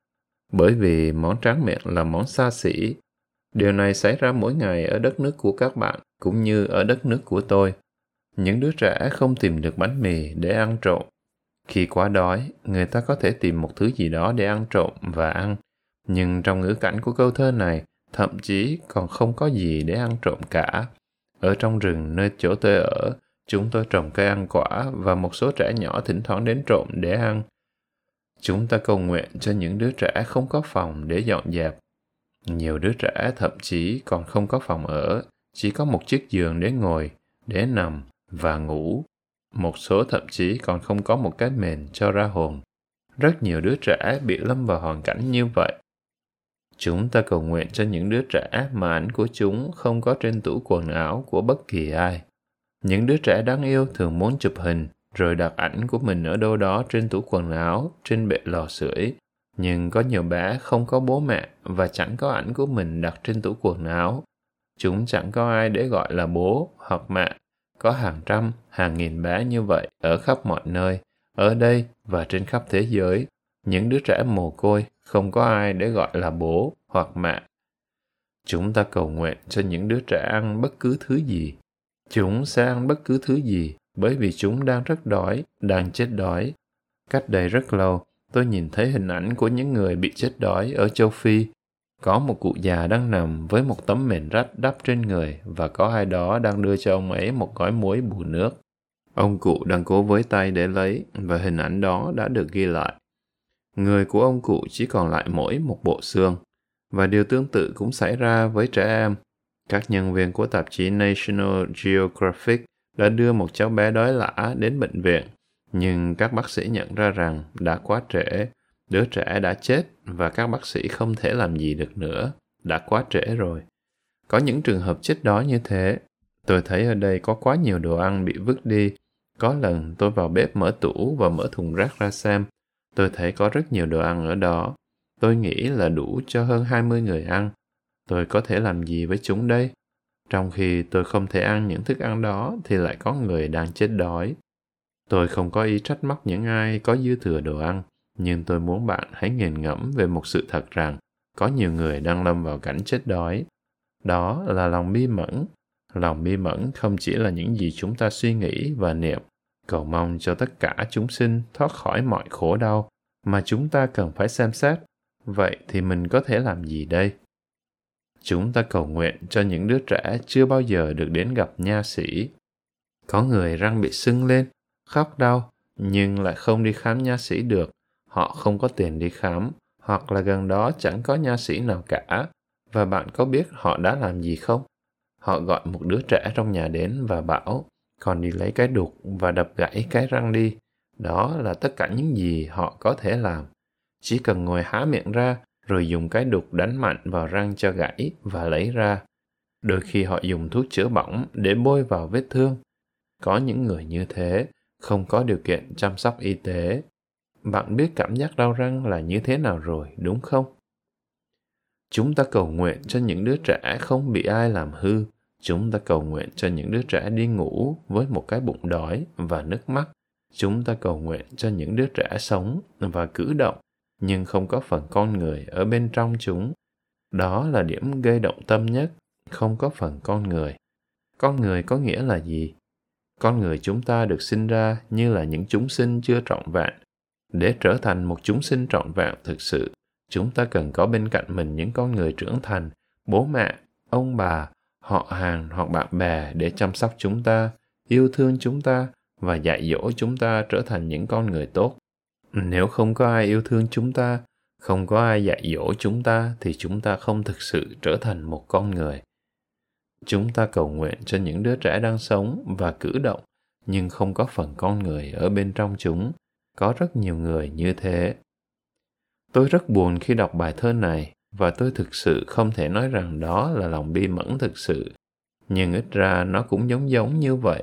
Bởi vì món tráng miệng là món xa xỉ. Điều này xảy ra mỗi ngày ở đất nước của các bạn, cũng như ở đất nước của tôi. Những đứa trẻ không tìm được bánh mì để ăn trộm. Khi quá đói, người ta có thể tìm một thứ gì đó để ăn trộm và ăn. Nhưng trong ngữ cảnh của câu thơ này, thậm chí còn không có gì để ăn trộm cả. Ở trong rừng nơi chỗ tôi ở, chúng tôi trồng cây ăn quả và một số trẻ nhỏ thỉnh thoảng đến trộm để ăn. Chúng ta cầu nguyện cho những đứa trẻ không có phòng để dọn dẹp. Nhiều đứa trẻ thậm chí còn không có phòng ở, chỉ có một chiếc giường để ngồi, để nằm và ngủ. Một số thậm chí còn không có một cái mền cho ra hồn. Rất nhiều đứa trẻ bị lâm vào hoàn cảnh như vậy. Chúng ta cầu nguyện cho những đứa trẻ mà ảnh của chúng không có trên tủ quần áo của bất kỳ ai. Những đứa trẻ đáng yêu thường muốn chụp hình rồi đặt ảnh của mình ở đâu đó trên tủ quần áo, trên bệ lò sưởi. Nhưng có nhiều bé không có bố mẹ và chẳng có ảnh của mình đặt trên tủ quần áo. Chúng chẳng có ai để gọi là bố hoặc mẹ. Có hàng trăm, hàng nghìn bé như vậy ở khắp mọi nơi, ở đây và trên khắp thế giới. Những đứa trẻ mồ côi không có ai để gọi là bố hoặc mẹ. Chúng ta cầu nguyện cho những đứa trẻ ăn bất cứ thứ gì. Chúng sẽ ăn bất cứ thứ gì bởi vì chúng đang rất đói, đang chết đói. Cách đây rất lâu, tôi nhìn thấy hình ảnh của những người bị chết đói ở châu Phi. Có một cụ già đang nằm với một tấm mền rách đắp trên người và có ai đó đang đưa cho ông ấy một gói muối bù nước. Ông cụ đang cố với tay để lấy và hình ảnh đó đã được ghi lại. Người của ông cụ chỉ còn lại mỗi một bộ xương. Và điều tương tự cũng xảy ra với trẻ em. Các nhân viên của tạp chí National Geographic đã đưa một cháu bé đói lả đến bệnh viện, nhưng các bác sĩ nhận ra rằng đã quá trễ, đứa trẻ đã chết và các bác sĩ không thể làm gì được nữa, đã quá trễ rồi. Có những trường hợp chết đói như thế. Tôi thấy ở đây có quá nhiều đồ ăn bị vứt đi. Có lần tôi vào bếp mở tủ và mở thùng rác ra xem. Tôi thấy có rất nhiều đồ ăn ở đó. Tôi nghĩ là đủ cho hơn 20 người ăn. Tôi có thể làm gì với chúng đây? Trong khi tôi không thể ăn những thức ăn đó thì lại có người đang chết đói. Tôi không có ý trách móc những ai có dư thừa đồ ăn, nhưng tôi muốn bạn hãy nghiền ngẫm về một sự thật rằng có nhiều người đang lâm vào cảnh chết đói. Đó là lòng bi mẫn. Lòng bi mẫn không chỉ là những gì chúng ta suy nghĩ và niệm, cầu mong cho tất cả chúng sinh thoát khỏi mọi khổ đau, mà chúng ta cần phải xem xét. Vậy thì mình có thể làm gì đây? Chúng ta cầu nguyện cho những đứa trẻ chưa bao giờ được đến gặp nha sĩ. Có người răng bị sưng lên, khóc đau, nhưng lại không đi khám nha sĩ được. Họ không có tiền đi khám, hoặc là gần đó chẳng có nha sĩ nào cả. Và bạn có biết họ đã làm gì không? Họ gọi một đứa trẻ trong nhà đến và bảo, còn đi lấy cái đục và đập gãy cái răng đi. Đó là tất cả những gì họ có thể làm. Chỉ cần ngồi há miệng ra rồi dùng cái đục đánh mạnh vào răng cho gãy và lấy ra. Đôi khi họ dùng thuốc chữa bỏng để bôi vào vết thương, có những người như thế không có điều kiện chăm sóc y tế. Bạn biết cảm giác đau răng là như thế nào rồi đúng không? Chúng ta cầu nguyện cho những đứa trẻ không bị ai làm hư. Chúng ta cầu nguyện cho những đứa trẻ đi ngủ với một cái bụng đói và nước mắt. Chúng ta cầu nguyện cho những đứa trẻ sống và cử động nhưng không có phần con người ở bên trong chúng. Đó là điểm gây động tâm nhất, không có phần con người. Con người có nghĩa là gì? Con người chúng ta được sinh ra như là những chúng sinh chưa trọn vẹn. Để trở thành một chúng sinh trọn vẹn thực sự, chúng ta cần có bên cạnh mình những con người trưởng thành, bố mẹ, ông bà, họ hàng hoặc bạn bè để chăm sóc chúng ta, yêu thương chúng ta và dạy dỗ chúng ta trở thành những con người tốt nếu không có ai yêu thương chúng ta, không có ai dạy dỗ chúng ta, thì chúng ta không thực sự trở thành một con người. Chúng ta cầu nguyện cho những đứa trẻ đang sống và cử động, nhưng không có phần con người ở bên trong chúng. Có rất nhiều người như thế. Tôi rất buồn khi đọc bài thơ này, và tôi thực sự không thể nói rằng đó là lòng bi mẫn thực sự. Nhưng ít ra nó cũng giống giống như vậy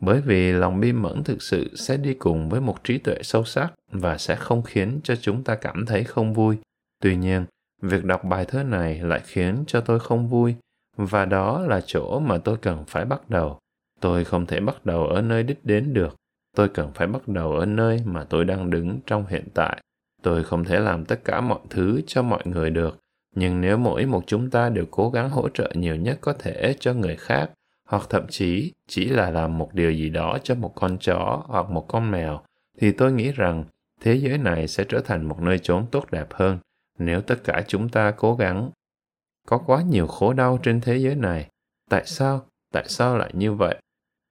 bởi vì lòng bi mẫn thực sự sẽ đi cùng với một trí tuệ sâu sắc và sẽ không khiến cho chúng ta cảm thấy không vui. Tuy nhiên, việc đọc bài thơ này lại khiến cho tôi không vui, và đó là chỗ mà tôi cần phải bắt đầu. Tôi không thể bắt đầu ở nơi đích đến được. Tôi cần phải bắt đầu ở nơi mà tôi đang đứng trong hiện tại. Tôi không thể làm tất cả mọi thứ cho mọi người được, nhưng nếu mỗi một chúng ta đều cố gắng hỗ trợ nhiều nhất có thể cho người khác hoặc thậm chí chỉ là làm một điều gì đó cho một con chó hoặc một con mèo, thì tôi nghĩ rằng thế giới này sẽ trở thành một nơi chốn tốt đẹp hơn nếu tất cả chúng ta cố gắng. Có quá nhiều khổ đau trên thế giới này. Tại sao? Tại sao lại như vậy?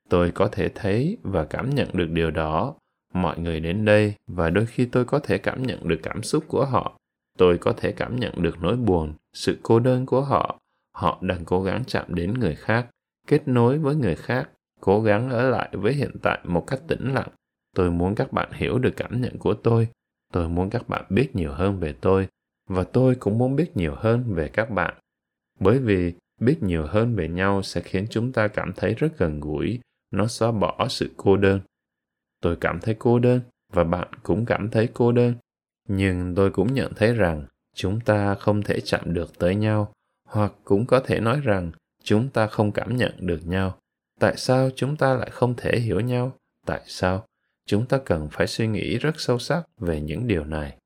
Tôi có thể thấy và cảm nhận được điều đó. Mọi người đến đây và đôi khi tôi có thể cảm nhận được cảm xúc của họ. Tôi có thể cảm nhận được nỗi buồn, sự cô đơn của họ. Họ đang cố gắng chạm đến người khác kết nối với người khác, cố gắng ở lại với hiện tại một cách tĩnh lặng. Tôi muốn các bạn hiểu được cảm nhận của tôi. Tôi muốn các bạn biết nhiều hơn về tôi, và tôi cũng muốn biết nhiều hơn về các bạn. Bởi vì biết nhiều hơn về nhau sẽ khiến chúng ta cảm thấy rất gần gũi, nó xóa bỏ sự cô đơn. Tôi cảm thấy cô đơn, và bạn cũng cảm thấy cô đơn. Nhưng tôi cũng nhận thấy rằng chúng ta không thể chạm được tới nhau, hoặc cũng có thể nói rằng chúng ta không cảm nhận được nhau. Tại sao chúng ta lại không thể hiểu nhau? Tại sao chúng ta cần phải suy nghĩ rất sâu sắc về những điều này?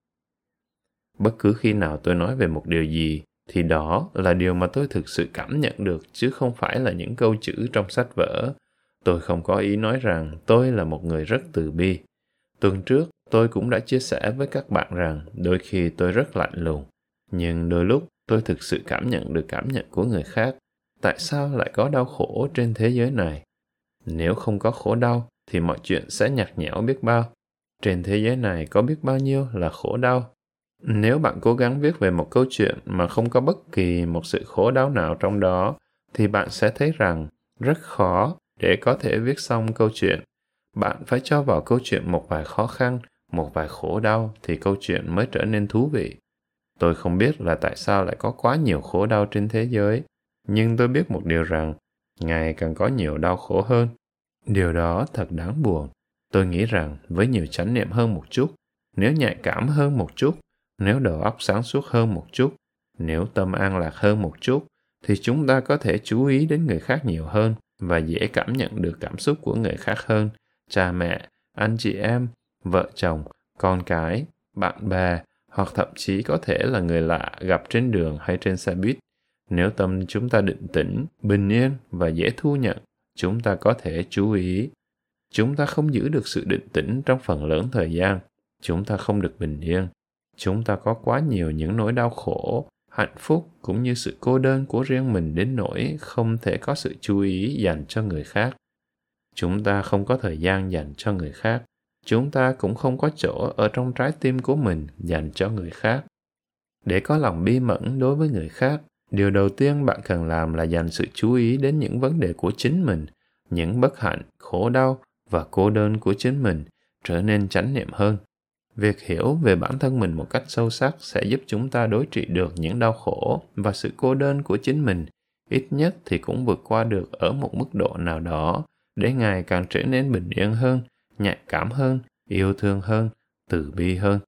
Bất cứ khi nào tôi nói về một điều gì, thì đó là điều mà tôi thực sự cảm nhận được, chứ không phải là những câu chữ trong sách vở. Tôi không có ý nói rằng tôi là một người rất từ bi. Tuần trước, tôi cũng đã chia sẻ với các bạn rằng đôi khi tôi rất lạnh lùng, nhưng đôi lúc tôi thực sự cảm nhận được cảm nhận của người khác tại sao lại có đau khổ trên thế giới này? Nếu không có khổ đau, thì mọi chuyện sẽ nhạt nhẽo biết bao. Trên thế giới này có biết bao nhiêu là khổ đau? Nếu bạn cố gắng viết về một câu chuyện mà không có bất kỳ một sự khổ đau nào trong đó, thì bạn sẽ thấy rằng rất khó để có thể viết xong câu chuyện. Bạn phải cho vào câu chuyện một vài khó khăn, một vài khổ đau thì câu chuyện mới trở nên thú vị. Tôi không biết là tại sao lại có quá nhiều khổ đau trên thế giới nhưng tôi biết một điều rằng, ngài càng có nhiều đau khổ hơn. Điều đó thật đáng buồn. Tôi nghĩ rằng với nhiều chánh niệm hơn một chút, nếu nhạy cảm hơn một chút, nếu đầu óc sáng suốt hơn một chút, nếu tâm an lạc hơn một chút, thì chúng ta có thể chú ý đến người khác nhiều hơn và dễ cảm nhận được cảm xúc của người khác hơn. Cha mẹ, anh chị em, vợ chồng, con cái, bạn bè, hoặc thậm chí có thể là người lạ gặp trên đường hay trên xe buýt nếu tâm chúng ta định tĩnh, bình yên và dễ thu nhận, chúng ta có thể chú ý. Chúng ta không giữ được sự định tĩnh trong phần lớn thời gian. Chúng ta không được bình yên. Chúng ta có quá nhiều những nỗi đau khổ, hạnh phúc cũng như sự cô đơn của riêng mình đến nỗi không thể có sự chú ý dành cho người khác. Chúng ta không có thời gian dành cho người khác. Chúng ta cũng không có chỗ ở trong trái tim của mình dành cho người khác. Để có lòng bi mẫn đối với người khác điều đầu tiên bạn cần làm là dành sự chú ý đến những vấn đề của chính mình những bất hạnh khổ đau và cô đơn của chính mình trở nên chánh niệm hơn việc hiểu về bản thân mình một cách sâu sắc sẽ giúp chúng ta đối trị được những đau khổ và sự cô đơn của chính mình ít nhất thì cũng vượt qua được ở một mức độ nào đó để ngày càng trở nên bình yên hơn, nhạy cảm hơn, yêu thương hơn, từ bi hơn.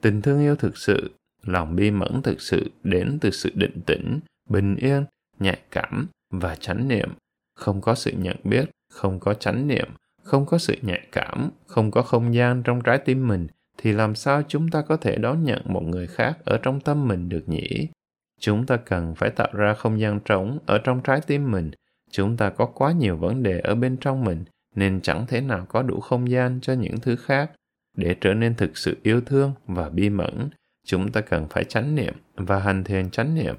Tình thương yêu thực sự, lòng bi mẫn thực sự đến từ sự định tĩnh, bình yên, nhạy cảm và chánh niệm. Không có sự nhận biết, không có chánh niệm, không có sự nhạy cảm, không có không gian trong trái tim mình, thì làm sao chúng ta có thể đón nhận một người khác ở trong tâm mình được nhỉ? Chúng ta cần phải tạo ra không gian trống ở trong trái tim mình. Chúng ta có quá nhiều vấn đề ở bên trong mình, nên chẳng thể nào có đủ không gian cho những thứ khác. Để trở nên thực sự yêu thương và bi mẫn, chúng ta cần phải chánh niệm và hành thiền chánh niệm.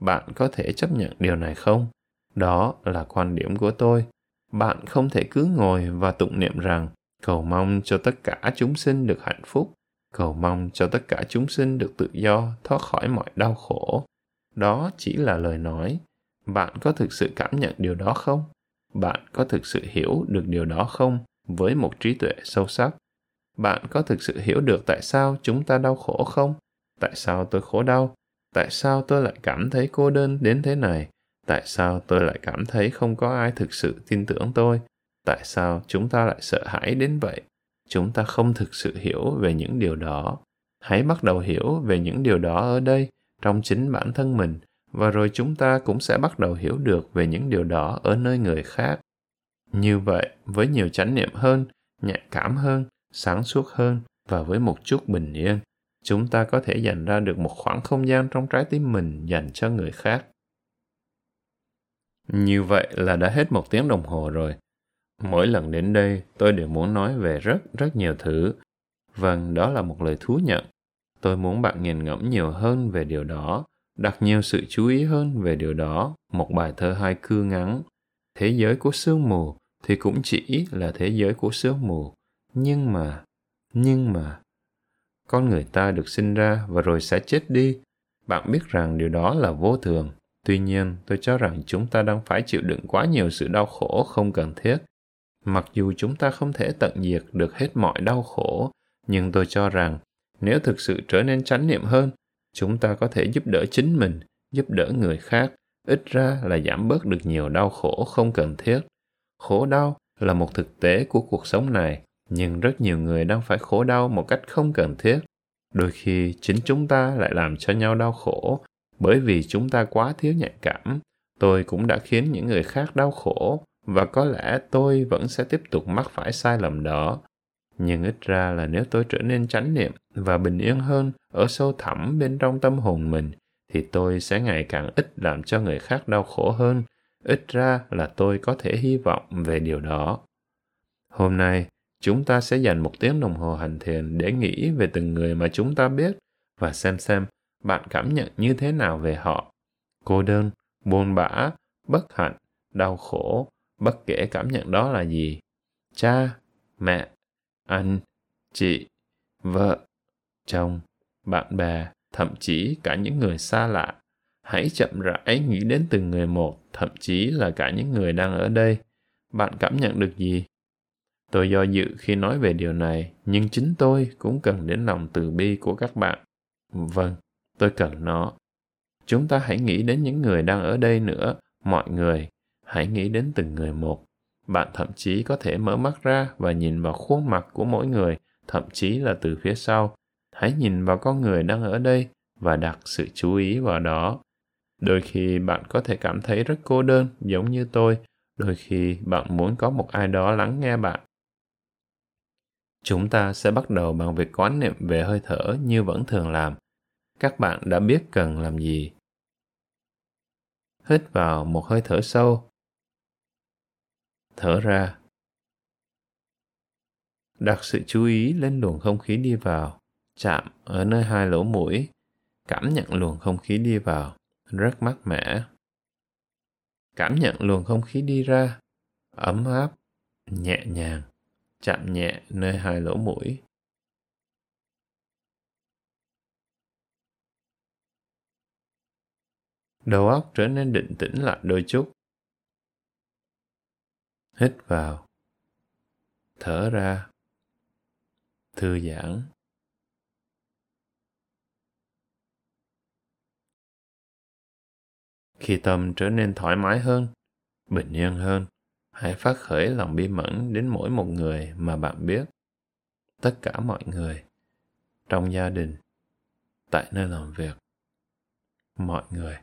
Bạn có thể chấp nhận điều này không? Đó là quan điểm của tôi. Bạn không thể cứ ngồi và tụng niệm rằng cầu mong cho tất cả chúng sinh được hạnh phúc, cầu mong cho tất cả chúng sinh được tự do, thoát khỏi mọi đau khổ. Đó chỉ là lời nói. Bạn có thực sự cảm nhận điều đó không? Bạn có thực sự hiểu được điều đó không với một trí tuệ sâu sắc? Bạn có thực sự hiểu được tại sao chúng ta đau khổ không? Tại sao tôi khổ đau? Tại sao tôi lại cảm thấy cô đơn đến thế này? Tại sao tôi lại cảm thấy không có ai thực sự tin tưởng tôi? Tại sao chúng ta lại sợ hãi đến vậy? Chúng ta không thực sự hiểu về những điều đó. Hãy bắt đầu hiểu về những điều đó ở đây, trong chính bản thân mình, và rồi chúng ta cũng sẽ bắt đầu hiểu được về những điều đó ở nơi người khác. Như vậy, với nhiều chánh niệm hơn, nhạy cảm hơn, sáng suốt hơn và với một chút bình yên, chúng ta có thể dành ra được một khoảng không gian trong trái tim mình dành cho người khác. Như vậy là đã hết một tiếng đồng hồ rồi. Mỗi lần đến đây, tôi đều muốn nói về rất rất nhiều thứ. Vâng, đó là một lời thú nhận. Tôi muốn bạn nghiền ngẫm nhiều hơn về điều đó, đặt nhiều sự chú ý hơn về điều đó. Một bài thơ hai cư ngắn. Thế giới của sương mù thì cũng chỉ là thế giới của sương mù. Nhưng mà, nhưng mà, con người ta được sinh ra và rồi sẽ chết đi. Bạn biết rằng điều đó là vô thường. Tuy nhiên, tôi cho rằng chúng ta đang phải chịu đựng quá nhiều sự đau khổ không cần thiết mặc dù chúng ta không thể tận diệt được hết mọi đau khổ nhưng tôi cho rằng nếu thực sự trở nên chánh niệm hơn chúng ta có thể giúp đỡ chính mình giúp đỡ người khác ít ra là giảm bớt được nhiều đau khổ không cần thiết khổ đau là một thực tế của cuộc sống này nhưng rất nhiều người đang phải khổ đau một cách không cần thiết. Đôi khi chính chúng ta lại làm cho nhau đau khổ. Bởi vì chúng ta quá thiếu nhạy cảm, tôi cũng đã khiến những người khác đau khổ và có lẽ tôi vẫn sẽ tiếp tục mắc phải sai lầm đó. Nhưng ít ra là nếu tôi trở nên chánh niệm và bình yên hơn ở sâu thẳm bên trong tâm hồn mình, thì tôi sẽ ngày càng ít làm cho người khác đau khổ hơn. Ít ra là tôi có thể hy vọng về điều đó. Hôm nay chúng ta sẽ dành một tiếng đồng hồ hành thiền để nghĩ về từng người mà chúng ta biết và xem xem bạn cảm nhận như thế nào về họ. Cô đơn, buồn bã, bất hạnh, đau khổ, bất kể cảm nhận đó là gì? Cha, mẹ, anh, chị, vợ, chồng, bạn bè, thậm chí cả những người xa lạ. Hãy chậm rãi nghĩ đến từng người một, thậm chí là cả những người đang ở đây. Bạn cảm nhận được gì? Tôi do dự khi nói về điều này, nhưng chính tôi cũng cần đến lòng từ bi của các bạn. Vâng tôi cần nó. Chúng ta hãy nghĩ đến những người đang ở đây nữa, mọi người. Hãy nghĩ đến từng người một. Bạn thậm chí có thể mở mắt ra và nhìn vào khuôn mặt của mỗi người, thậm chí là từ phía sau. Hãy nhìn vào con người đang ở đây và đặt sự chú ý vào đó. Đôi khi bạn có thể cảm thấy rất cô đơn, giống như tôi. Đôi khi bạn muốn có một ai đó lắng nghe bạn chúng ta sẽ bắt đầu bằng việc quán niệm về hơi thở như vẫn thường làm. Các bạn đã biết cần làm gì. Hít vào một hơi thở sâu. Thở ra. Đặt sự chú ý lên luồng không khí đi vào. Chạm ở nơi hai lỗ mũi. Cảm nhận luồng không khí đi vào. Rất mát mẻ. Cảm nhận luồng không khí đi ra. Ấm áp, nhẹ nhàng chạm nhẹ nơi hai lỗ mũi. Đầu óc trở nên định tĩnh lại đôi chút. Hít vào. Thở ra. Thư giãn. Khi tâm trở nên thoải mái hơn, bình yên hơn hãy phát khởi lòng bi mẫn đến mỗi một người mà bạn biết. Tất cả mọi người trong gia đình, tại nơi làm việc, mọi người.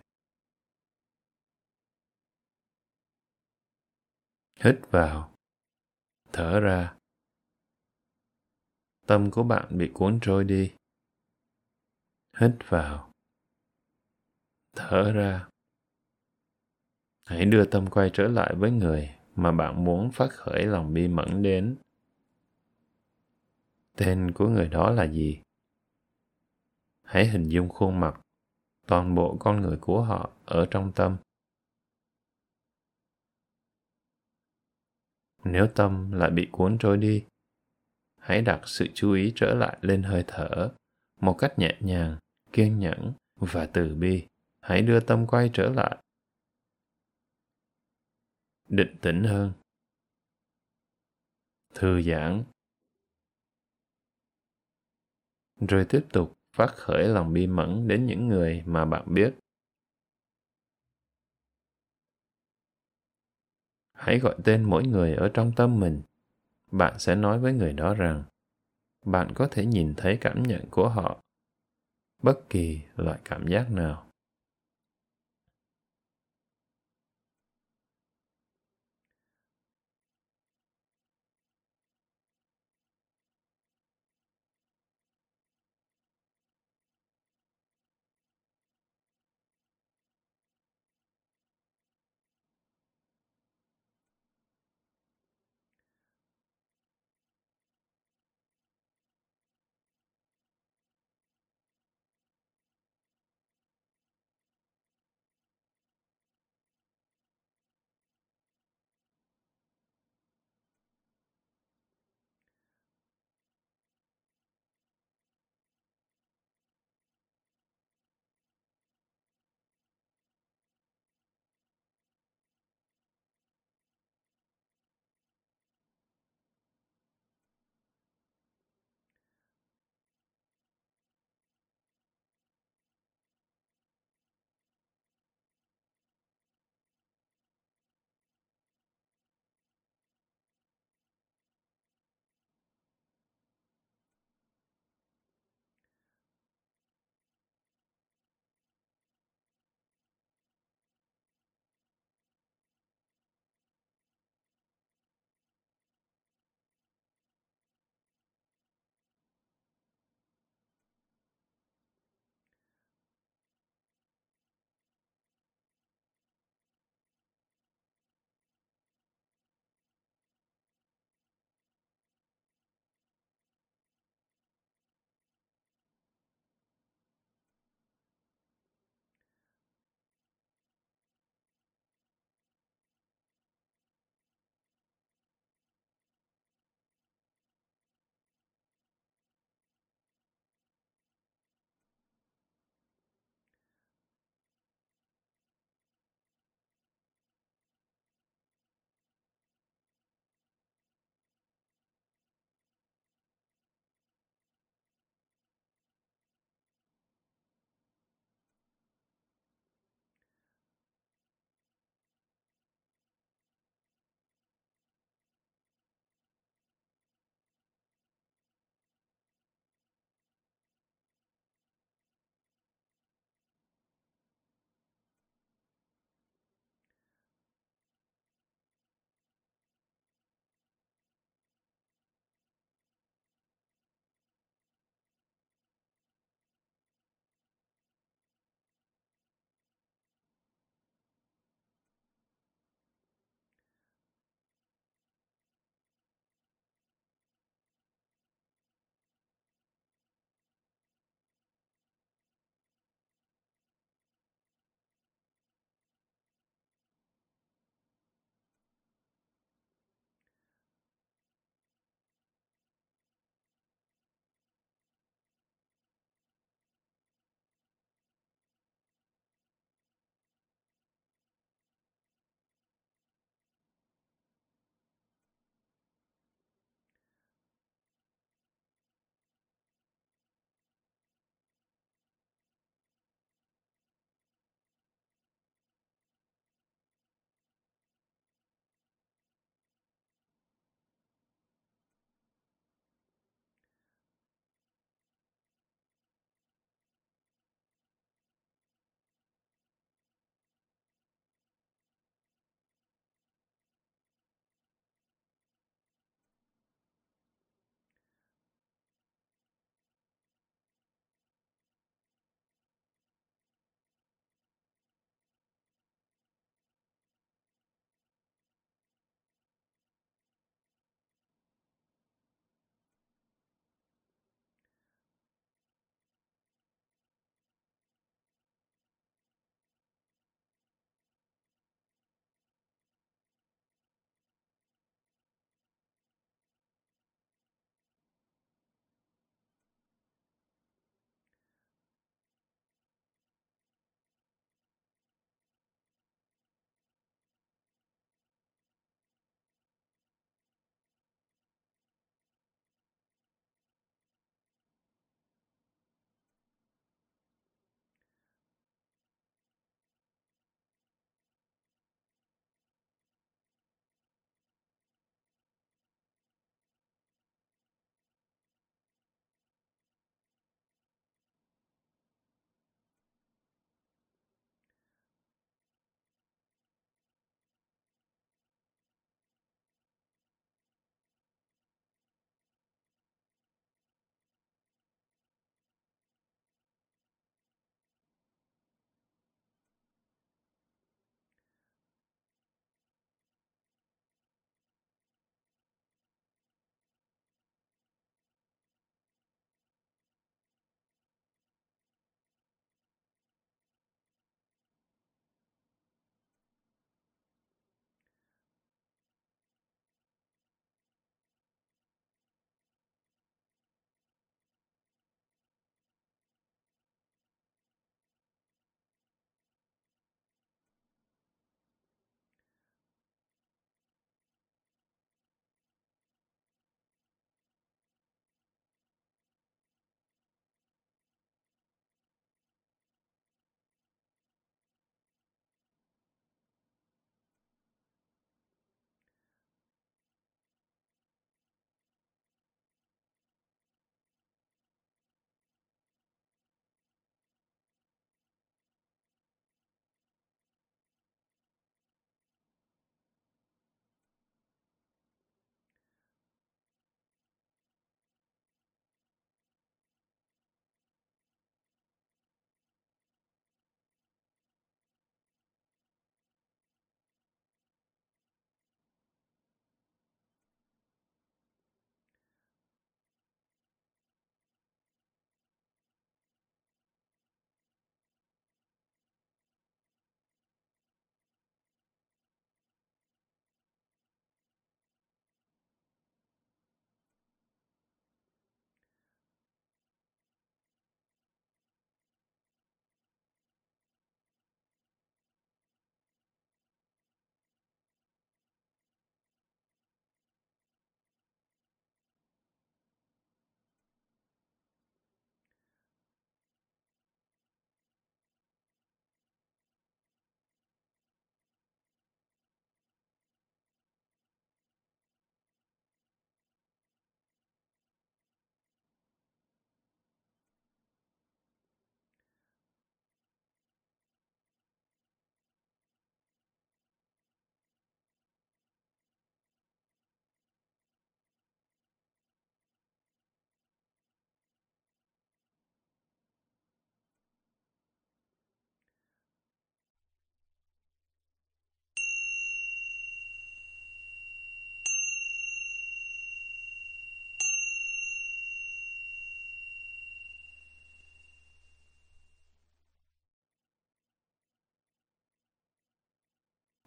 Hít vào, thở ra. Tâm của bạn bị cuốn trôi đi. Hít vào, thở ra. Hãy đưa tâm quay trở lại với người mà bạn muốn phát khởi lòng bi mẫn đến. Tên của người đó là gì? Hãy hình dung khuôn mặt toàn bộ con người của họ ở trong tâm. Nếu tâm lại bị cuốn trôi đi, hãy đặt sự chú ý trở lại lên hơi thở một cách nhẹ nhàng, kiên nhẫn và từ bi. Hãy đưa tâm quay trở lại định tĩnh hơn. Thư giãn. Rồi tiếp tục phát khởi lòng bi mẫn đến những người mà bạn biết. Hãy gọi tên mỗi người ở trong tâm mình. Bạn sẽ nói với người đó rằng, bạn có thể nhìn thấy cảm nhận của họ, bất kỳ loại cảm giác nào.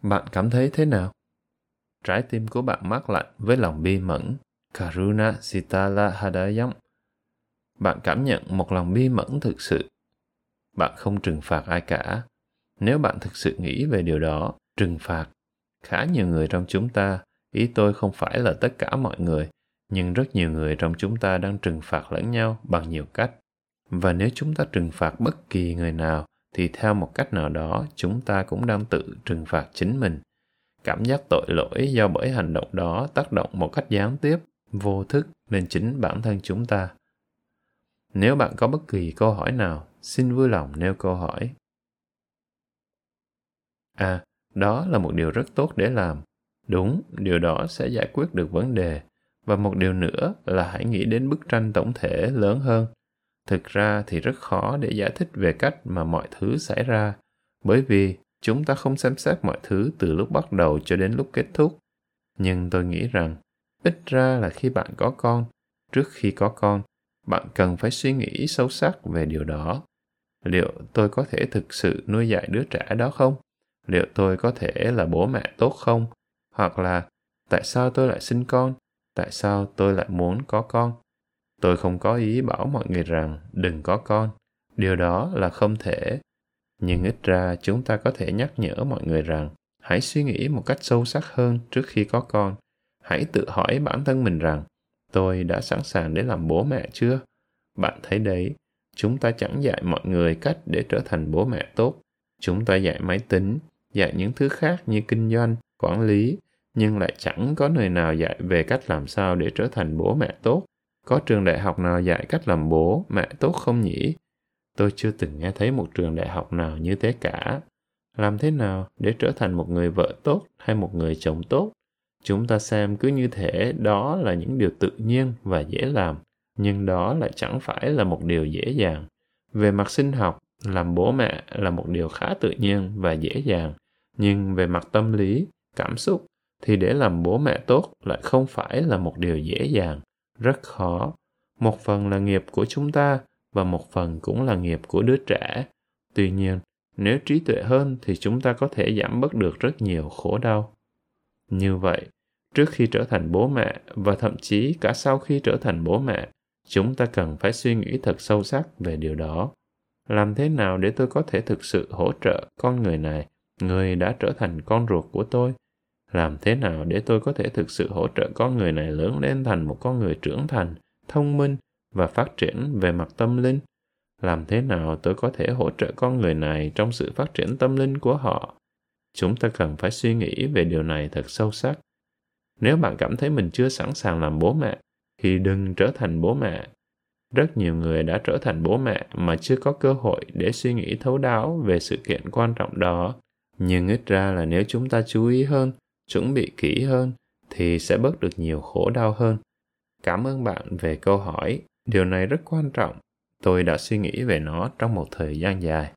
Bạn cảm thấy thế nào? Trái tim của bạn mát lạnh với lòng bi mẫn. Karuna sitala hadayam. Bạn cảm nhận một lòng bi mẫn thực sự. Bạn không trừng phạt ai cả. Nếu bạn thực sự nghĩ về điều đó, trừng phạt khá nhiều người trong chúng ta. Ý tôi không phải là tất cả mọi người, nhưng rất nhiều người trong chúng ta đang trừng phạt lẫn nhau bằng nhiều cách. Và nếu chúng ta trừng phạt bất kỳ người nào thì theo một cách nào đó chúng ta cũng đang tự trừng phạt chính mình. Cảm giác tội lỗi do bởi hành động đó tác động một cách gián tiếp, vô thức lên chính bản thân chúng ta. Nếu bạn có bất kỳ câu hỏi nào, xin vui lòng nêu câu hỏi. À đó là một điều rất tốt để làm. Đúng, điều đó sẽ giải quyết được vấn đề. Và một điều nữa là hãy nghĩ đến bức tranh tổng thể lớn hơn thực ra thì rất khó để giải thích về cách mà mọi thứ xảy ra, bởi vì chúng ta không xem xét mọi thứ từ lúc bắt đầu cho đến lúc kết thúc. Nhưng tôi nghĩ rằng, ít ra là khi bạn có con, trước khi có con, bạn cần phải suy nghĩ sâu sắc về điều đó. Liệu tôi có thể thực sự nuôi dạy đứa trẻ đó không? Liệu tôi có thể là bố mẹ tốt không? Hoặc là, tại sao tôi lại sinh con? Tại sao tôi lại muốn có con? Tôi không có ý bảo mọi người rằng đừng có con. Điều đó là không thể. Nhưng ít ra chúng ta có thể nhắc nhở mọi người rằng hãy suy nghĩ một cách sâu sắc hơn trước khi có con. Hãy tự hỏi bản thân mình rằng, tôi đã sẵn sàng để làm bố mẹ chưa? Bạn thấy đấy, chúng ta chẳng dạy mọi người cách để trở thành bố mẹ tốt. Chúng ta dạy máy tính, dạy những thứ khác như kinh doanh, quản lý, nhưng lại chẳng có nơi nào dạy về cách làm sao để trở thành bố mẹ tốt có trường đại học nào dạy cách làm bố, mẹ tốt không nhỉ? Tôi chưa từng nghe thấy một trường đại học nào như thế cả. Làm thế nào để trở thành một người vợ tốt hay một người chồng tốt? Chúng ta xem cứ như thể đó là những điều tự nhiên và dễ làm, nhưng đó lại chẳng phải là một điều dễ dàng. Về mặt sinh học, làm bố mẹ là một điều khá tự nhiên và dễ dàng, nhưng về mặt tâm lý, cảm xúc, thì để làm bố mẹ tốt lại không phải là một điều dễ dàng rất khó. Một phần là nghiệp của chúng ta và một phần cũng là nghiệp của đứa trẻ. Tuy nhiên, nếu trí tuệ hơn thì chúng ta có thể giảm bớt được rất nhiều khổ đau. Như vậy, trước khi trở thành bố mẹ và thậm chí cả sau khi trở thành bố mẹ, chúng ta cần phải suy nghĩ thật sâu sắc về điều đó. Làm thế nào để tôi có thể thực sự hỗ trợ con người này, người đã trở thành con ruột của tôi? Làm thế nào để tôi có thể thực sự hỗ trợ con người này lớn lên thành một con người trưởng thành, thông minh và phát triển về mặt tâm linh? Làm thế nào tôi có thể hỗ trợ con người này trong sự phát triển tâm linh của họ? Chúng ta cần phải suy nghĩ về điều này thật sâu sắc. Nếu bạn cảm thấy mình chưa sẵn sàng làm bố mẹ, thì đừng trở thành bố mẹ. Rất nhiều người đã trở thành bố mẹ mà chưa có cơ hội để suy nghĩ thấu đáo về sự kiện quan trọng đó. Nhưng ít ra là nếu chúng ta chú ý hơn chuẩn bị kỹ hơn thì sẽ bớt được nhiều khổ đau hơn. Cảm ơn bạn về câu hỏi. Điều này rất quan trọng. Tôi đã suy nghĩ về nó trong một thời gian dài.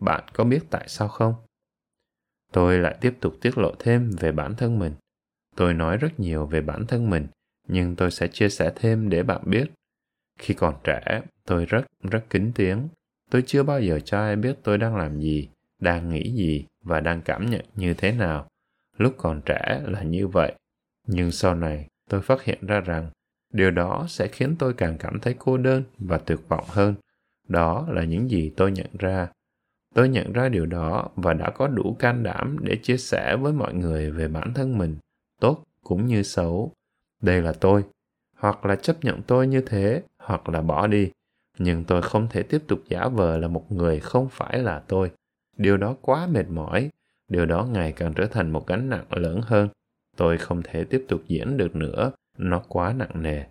Bạn có biết tại sao không? Tôi lại tiếp tục tiết lộ thêm về bản thân mình. Tôi nói rất nhiều về bản thân mình, nhưng tôi sẽ chia sẻ thêm để bạn biết. Khi còn trẻ, tôi rất rất kín tiếng. Tôi chưa bao giờ cho ai biết tôi đang làm gì, đang nghĩ gì và đang cảm nhận như thế nào lúc còn trẻ là như vậy. Nhưng sau này, tôi phát hiện ra rằng điều đó sẽ khiến tôi càng cảm thấy cô đơn và tuyệt vọng hơn. Đó là những gì tôi nhận ra. Tôi nhận ra điều đó và đã có đủ can đảm để chia sẻ với mọi người về bản thân mình, tốt cũng như xấu. Đây là tôi. Hoặc là chấp nhận tôi như thế, hoặc là bỏ đi. Nhưng tôi không thể tiếp tục giả vờ là một người không phải là tôi. Điều đó quá mệt mỏi điều đó ngày càng trở thành một gánh nặng lớn hơn. Tôi không thể tiếp tục diễn được nữa. Nó quá nặng nề.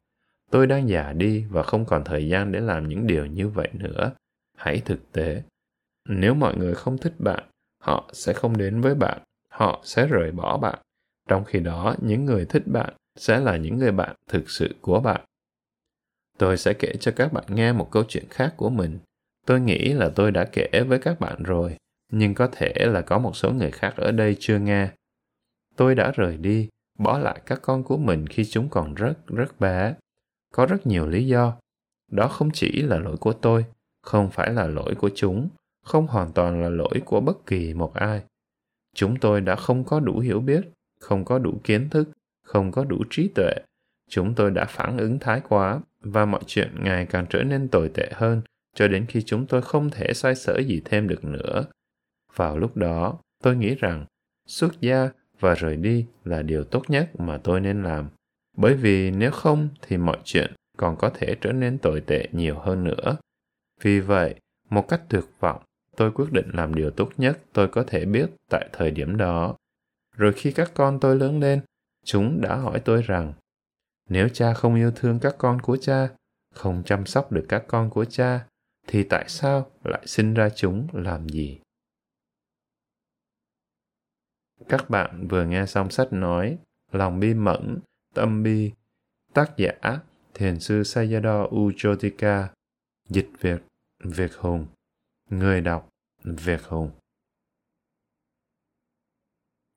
Tôi đang già đi và không còn thời gian để làm những điều như vậy nữa. Hãy thực tế. Nếu mọi người không thích bạn, họ sẽ không đến với bạn. Họ sẽ rời bỏ bạn. Trong khi đó, những người thích bạn sẽ là những người bạn thực sự của bạn. Tôi sẽ kể cho các bạn nghe một câu chuyện khác của mình. Tôi nghĩ là tôi đã kể với các bạn rồi nhưng có thể là có một số người khác ở đây chưa nghe. Tôi đã rời đi, bỏ lại các con của mình khi chúng còn rất rất bé. Có rất nhiều lý do. Đó không chỉ là lỗi của tôi, không phải là lỗi của chúng, không hoàn toàn là lỗi của bất kỳ một ai. Chúng tôi đã không có đủ hiểu biết, không có đủ kiến thức, không có đủ trí tuệ. Chúng tôi đã phản ứng thái quá, và mọi chuyện ngày càng trở nên tồi tệ hơn, cho đến khi chúng tôi không thể xoay sở gì thêm được nữa vào lúc đó, tôi nghĩ rằng xuất gia và rời đi là điều tốt nhất mà tôi nên làm. Bởi vì nếu không thì mọi chuyện còn có thể trở nên tồi tệ nhiều hơn nữa. Vì vậy, một cách tuyệt vọng, tôi quyết định làm điều tốt nhất tôi có thể biết tại thời điểm đó. Rồi khi các con tôi lớn lên, chúng đã hỏi tôi rằng, nếu cha không yêu thương các con của cha, không chăm sóc được các con của cha, thì tại sao lại sinh ra chúng làm gì? Các bạn vừa nghe xong sách nói, lòng bi mẫn, tâm bi, tác giả thiền sư sayadaw ujotika dịch việt việt hùng, người đọc, việt hùng.